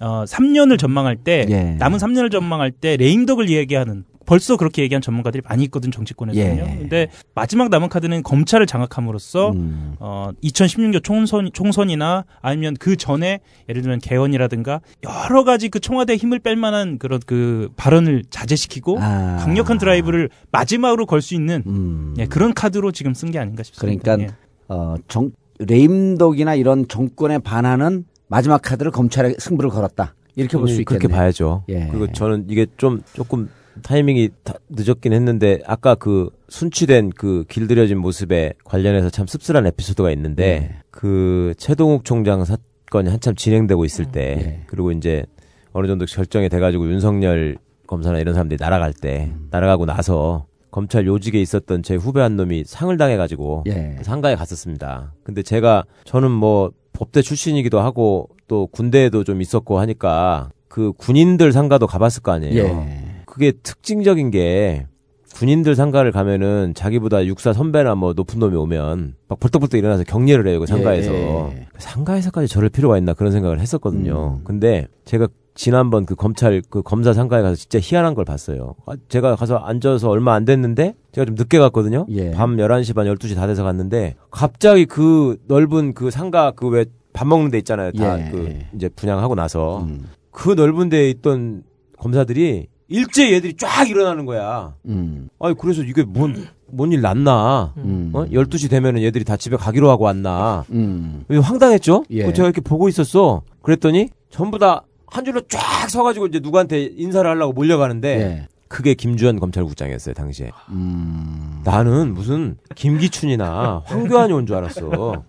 어 3년을 전망할 때 예. 남은 3년을 전망할 때 레임덕을 얘기하는 벌써 그렇게 얘기한 전문가들이 많이 있거든 정치권에서는요. 예. 근데 마지막 남은 카드는 검찰을 장악함으로써 음. 어 2016년 총선 총선이나 아니면 그 전에 예를 들면 개헌이라든가 여러 가지 그 청와대 힘을 뺄 만한 그런 그 발언을 자제시키고 아. 강력한 드라이브를 마지막으로 걸 수 있는 음. 예, 그런 카드로 지금 쓴 게 아닌가 싶습니다. 그러니까 예. 어, 정, 레임덕이나 이런 정권에 반하는 마지막 카드를 검찰에 승부를 걸었다. 이렇게 볼수 음, 있겠네요. 그렇게 봐야죠. 예. 그리고 저는 이게 좀 조금 타이밍이 다 늦었긴 했는데 아까 그 순치된 그 길들여진 모습에 관련해서 참 씁쓸한 에피소드가 있는데 예. 그 최동욱 총장 사건이 한참 진행되고 있을 음, 때 예. 그리고 이제 어느 정도 결정이 돼가지고 윤석열 검사나 이런 사람들이 날아갈 때 음. 날아가고 나서 검찰 요직에 있었던 제 후배 한 놈이 상을 당해가지고 예. 상가에 갔었습니다. 근데 제가 저는 뭐 법대 출신이기도 하고 또 군대에도 좀 있었고 하니까 그 군인들 상가도 가봤을 거 아니에요. 예. 그게 특징적인 게 군인들 상가를 가면은 자기보다 육사 선배나 뭐 높은 놈이 오면 막 벌떡벌떡 일어나서 격려를 해요 그 상가에서 예. 상가에서까지 저럴 필요가 있나 그런 생각을 했었거든요. 음. 근데 제가 지난번 그 검찰 그 검사 상가에 가서 진짜 희한한 걸 봤어요. 아, 제가 가서 앉아서 얼마 안 됐는데 제가 좀 늦게 갔거든요. 예. 밤 11시 반 12시 다 돼서 갔는데 갑자기 그 넓은 그 상가 그 왜 밥 먹는 데 있잖아요. 다 예. 그 이제 분양하고 나서 음. 그 넓은 데에 있던 검사들이 일제 얘들이 쫙 일어나는 거야. 음. 아니 그래서 이게 뭔 뭔 일 났나? 음. 어? 12시 되면은 얘들이 다 집에 가기로 하고 왔나? 음. 황당했죠? 예. 그 제가 이렇게 보고 있었어. 그랬더니 전부 다 한 줄로 쫙 서가지고 이제 누구한테 인사를 하려고 몰려가는데 예. 그게 김주현 검찰국장이었어요 당시에. 음. 나는 무슨 김기춘이나 황교안이 온 줄 알았어.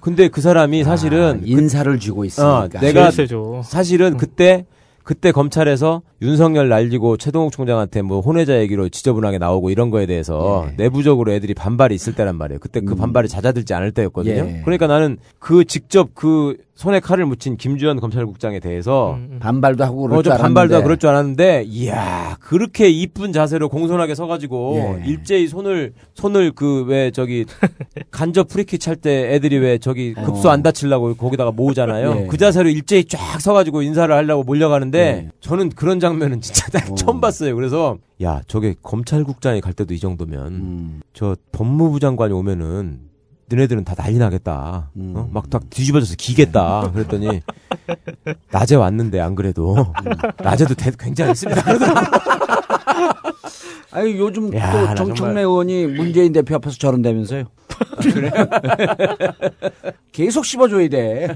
근데 그 사람이 사실은 아, 인사를 쥐고 어, 있으니까. 내가 제일 세죠. 사실은 그때 그때 검찰에서 윤석열 날리고 채동욱 총장한테 뭐 혼외자 얘기로 지저분하게 나오고 이런 거에 대해서 예. 내부적으로 애들이 반발이 있을 때란 말이에요. 그때 그 반발이 잦아들지 않을 때였거든요. 음. 예. 그러니까 나는 그 직접 그 손에 칼을 묻힌 김주현 검찰국장에 대해서 반발도 하고 그럴 어, 줄좀 반발도 알았는데. 하고 그럴 줄 알았는데, 이야, 그렇게 이쁜 자세로 공손하게 서가지고, 예. 일제히 손을, 손을 그, 왜, 저기, [LAUGHS] 간접 프리킥 찰 때 애들이 왜 저기 급소 안 다치려고 거기다가 모으잖아요. 어. 예. 그 자세로 일제히 쫙 서가지고 인사를 하려고 몰려가는데, 예. 저는 그런 장면은 진짜 어. 처음 봤어요. 그래서, 야, 저게 검찰국장이 갈 때도 이 정도면, 음. 저 법무부 장관이 오면은, 너네들은 다 난리 나겠다. 음. 어? 막다 뒤집어져서 기겠다. 그랬더니 낮에 왔는데 안 그래도 [LAUGHS] 낮에도 대- 굉장했습니다. [LAUGHS] 아니 요즘 야, 또나 정청래 정말- 의원이 문재인 대표 앞에서 저런다면서요? 그래? [LAUGHS] 계속 씹어줘야 돼.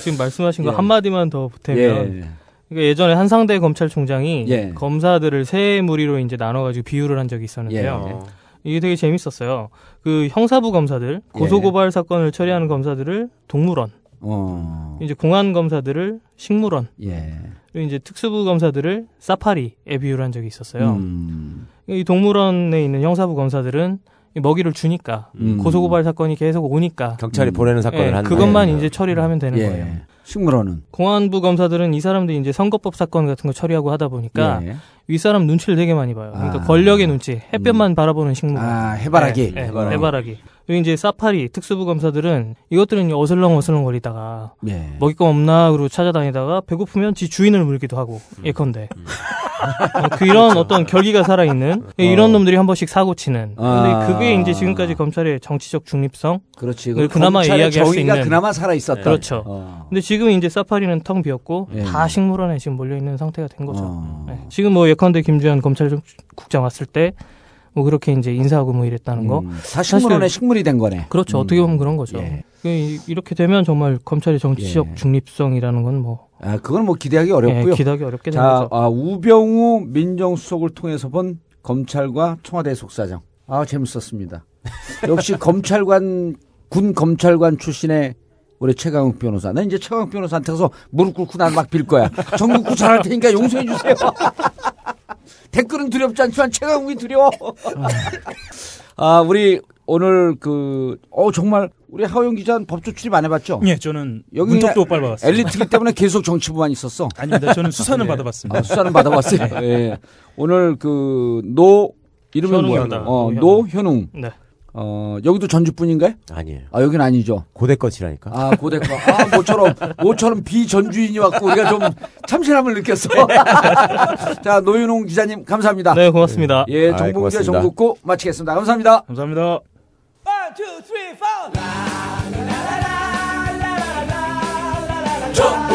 지금 말씀하신 거 예. 한마디만 더 보태면 예. 그러니까 예전에 한상대 검찰총장이 예. 검사들을 세 무리로 이제 나눠가지고 비유를 한 적이 있었는데요. 이게 되게 재밌었어요. 그 형사부 검사들, 고소고발 사건을 처리하는 검사들을 동물원, 어. 이제 공안 검사들을 식물원, 예. 그리고 이제 특수부 검사들을 사파리에 비유를 한 적이 있었어요. 음. 이 동물원에 있는 형사부 검사들은 이 먹이를 주니까 음. 고소고발 사건이 계속 오니까 경찰이 보내는 사건을 예, 하는 그것만. 이제 처리를 하면 되는 예. 거예요. 식물원은 공안부 검사들은 이 사람들이 이제 선거법 사건 같은 거 처리하고 하다 보니까 예. 윗사람 눈치를 되게 많이 봐요. 그러니까 아. 권력의 눈치, 햇볕만 바라보는 식물. 아, 해바라기. 예, 예, 해바라기. 해바라기. 그리고 이제 사파리, 특수부 검사들은 이것들은 어슬렁 어슬렁 거리다가 예. 먹을 거 없나 그러고 찾아다니다가 배고프면 지 주인을 물기도 하고 예컨대. 어, 그 이런 어떤 결기가 살아있는 예, 이런 놈들이 한 번씩 사고 치는. 근데 아. 그게 이제 지금까지 검찰의 정치적 중립성. 그렇지. 을 그나마 이야기할 수 있는. 그나마 살아 있었다. 그렇죠. 어. 근데 지금 이제 사파리는 텅 비었고 예. 다 식물원에 지금 몰려 있는 상태가 된 거죠. 어. 네. 지금 뭐 예컨대 김주현 검찰국장 왔을 때 뭐 그렇게 이제 인사하고 뭐 이랬다는 거. 음, 다 식물원의 식물이 된 거네. 그렇죠. 음. 어떻게 보면 그런 거죠. 예. 그 이- 이렇게 되면 정말 검찰의 정치적 예. 중립성이라는 건 뭐. 아, 그건 뭐 기대하기 어렵고요. 예, 기대하기 어렵게 되는 자, 거죠. 아, 우병우 민정수석을 통해서 본 검찰과 청와대 속사정. 아, 재밌었습니다. [LAUGHS] 역시 검찰관, 군 검찰관 출신의 우리 최강욱 변호사. 나 이제 최강욱 변호사한테 가서 무릎 꿇고 난 막 빌 거야. 정국구 잘할 테니까 용서해 주세요. [LAUGHS] 댓글은 두렵지 않지만 최강욱이 두려워. [LAUGHS] 아, 우리 오늘 그, 어, 정말 우리 하용 기자는 법조 출입 안 해봤죠? 예, 저는 여기 문턱도 못 밟아봤어요. 엘리트기 때문에 계속 정치부만 있었어. [LAUGHS] 아닙니다. 저는 수사는 예. 받아봤습니다. 아, 수사는 받아봤어요. [LAUGHS] 예. 오늘 그, 노, 이름이. 뭐야? 어. 노현웅. 네. 어, 여기도 전주뿐인가요? 아니에요. 아, 여긴 아니죠. 고대 것이라니까. 아, 고대 거. 아, 모처럼, 모처럼 비전주인이 왔고, 우리가 좀 참신함을 느꼈어. [LAUGHS] 자, 노윤홍 기자님, 감사합니다. 네, 고맙습니다. 예, 예 정봉재 정국고 마치겠습니다. 감사합니다. 감사합니다. 1, 2, 3, 4.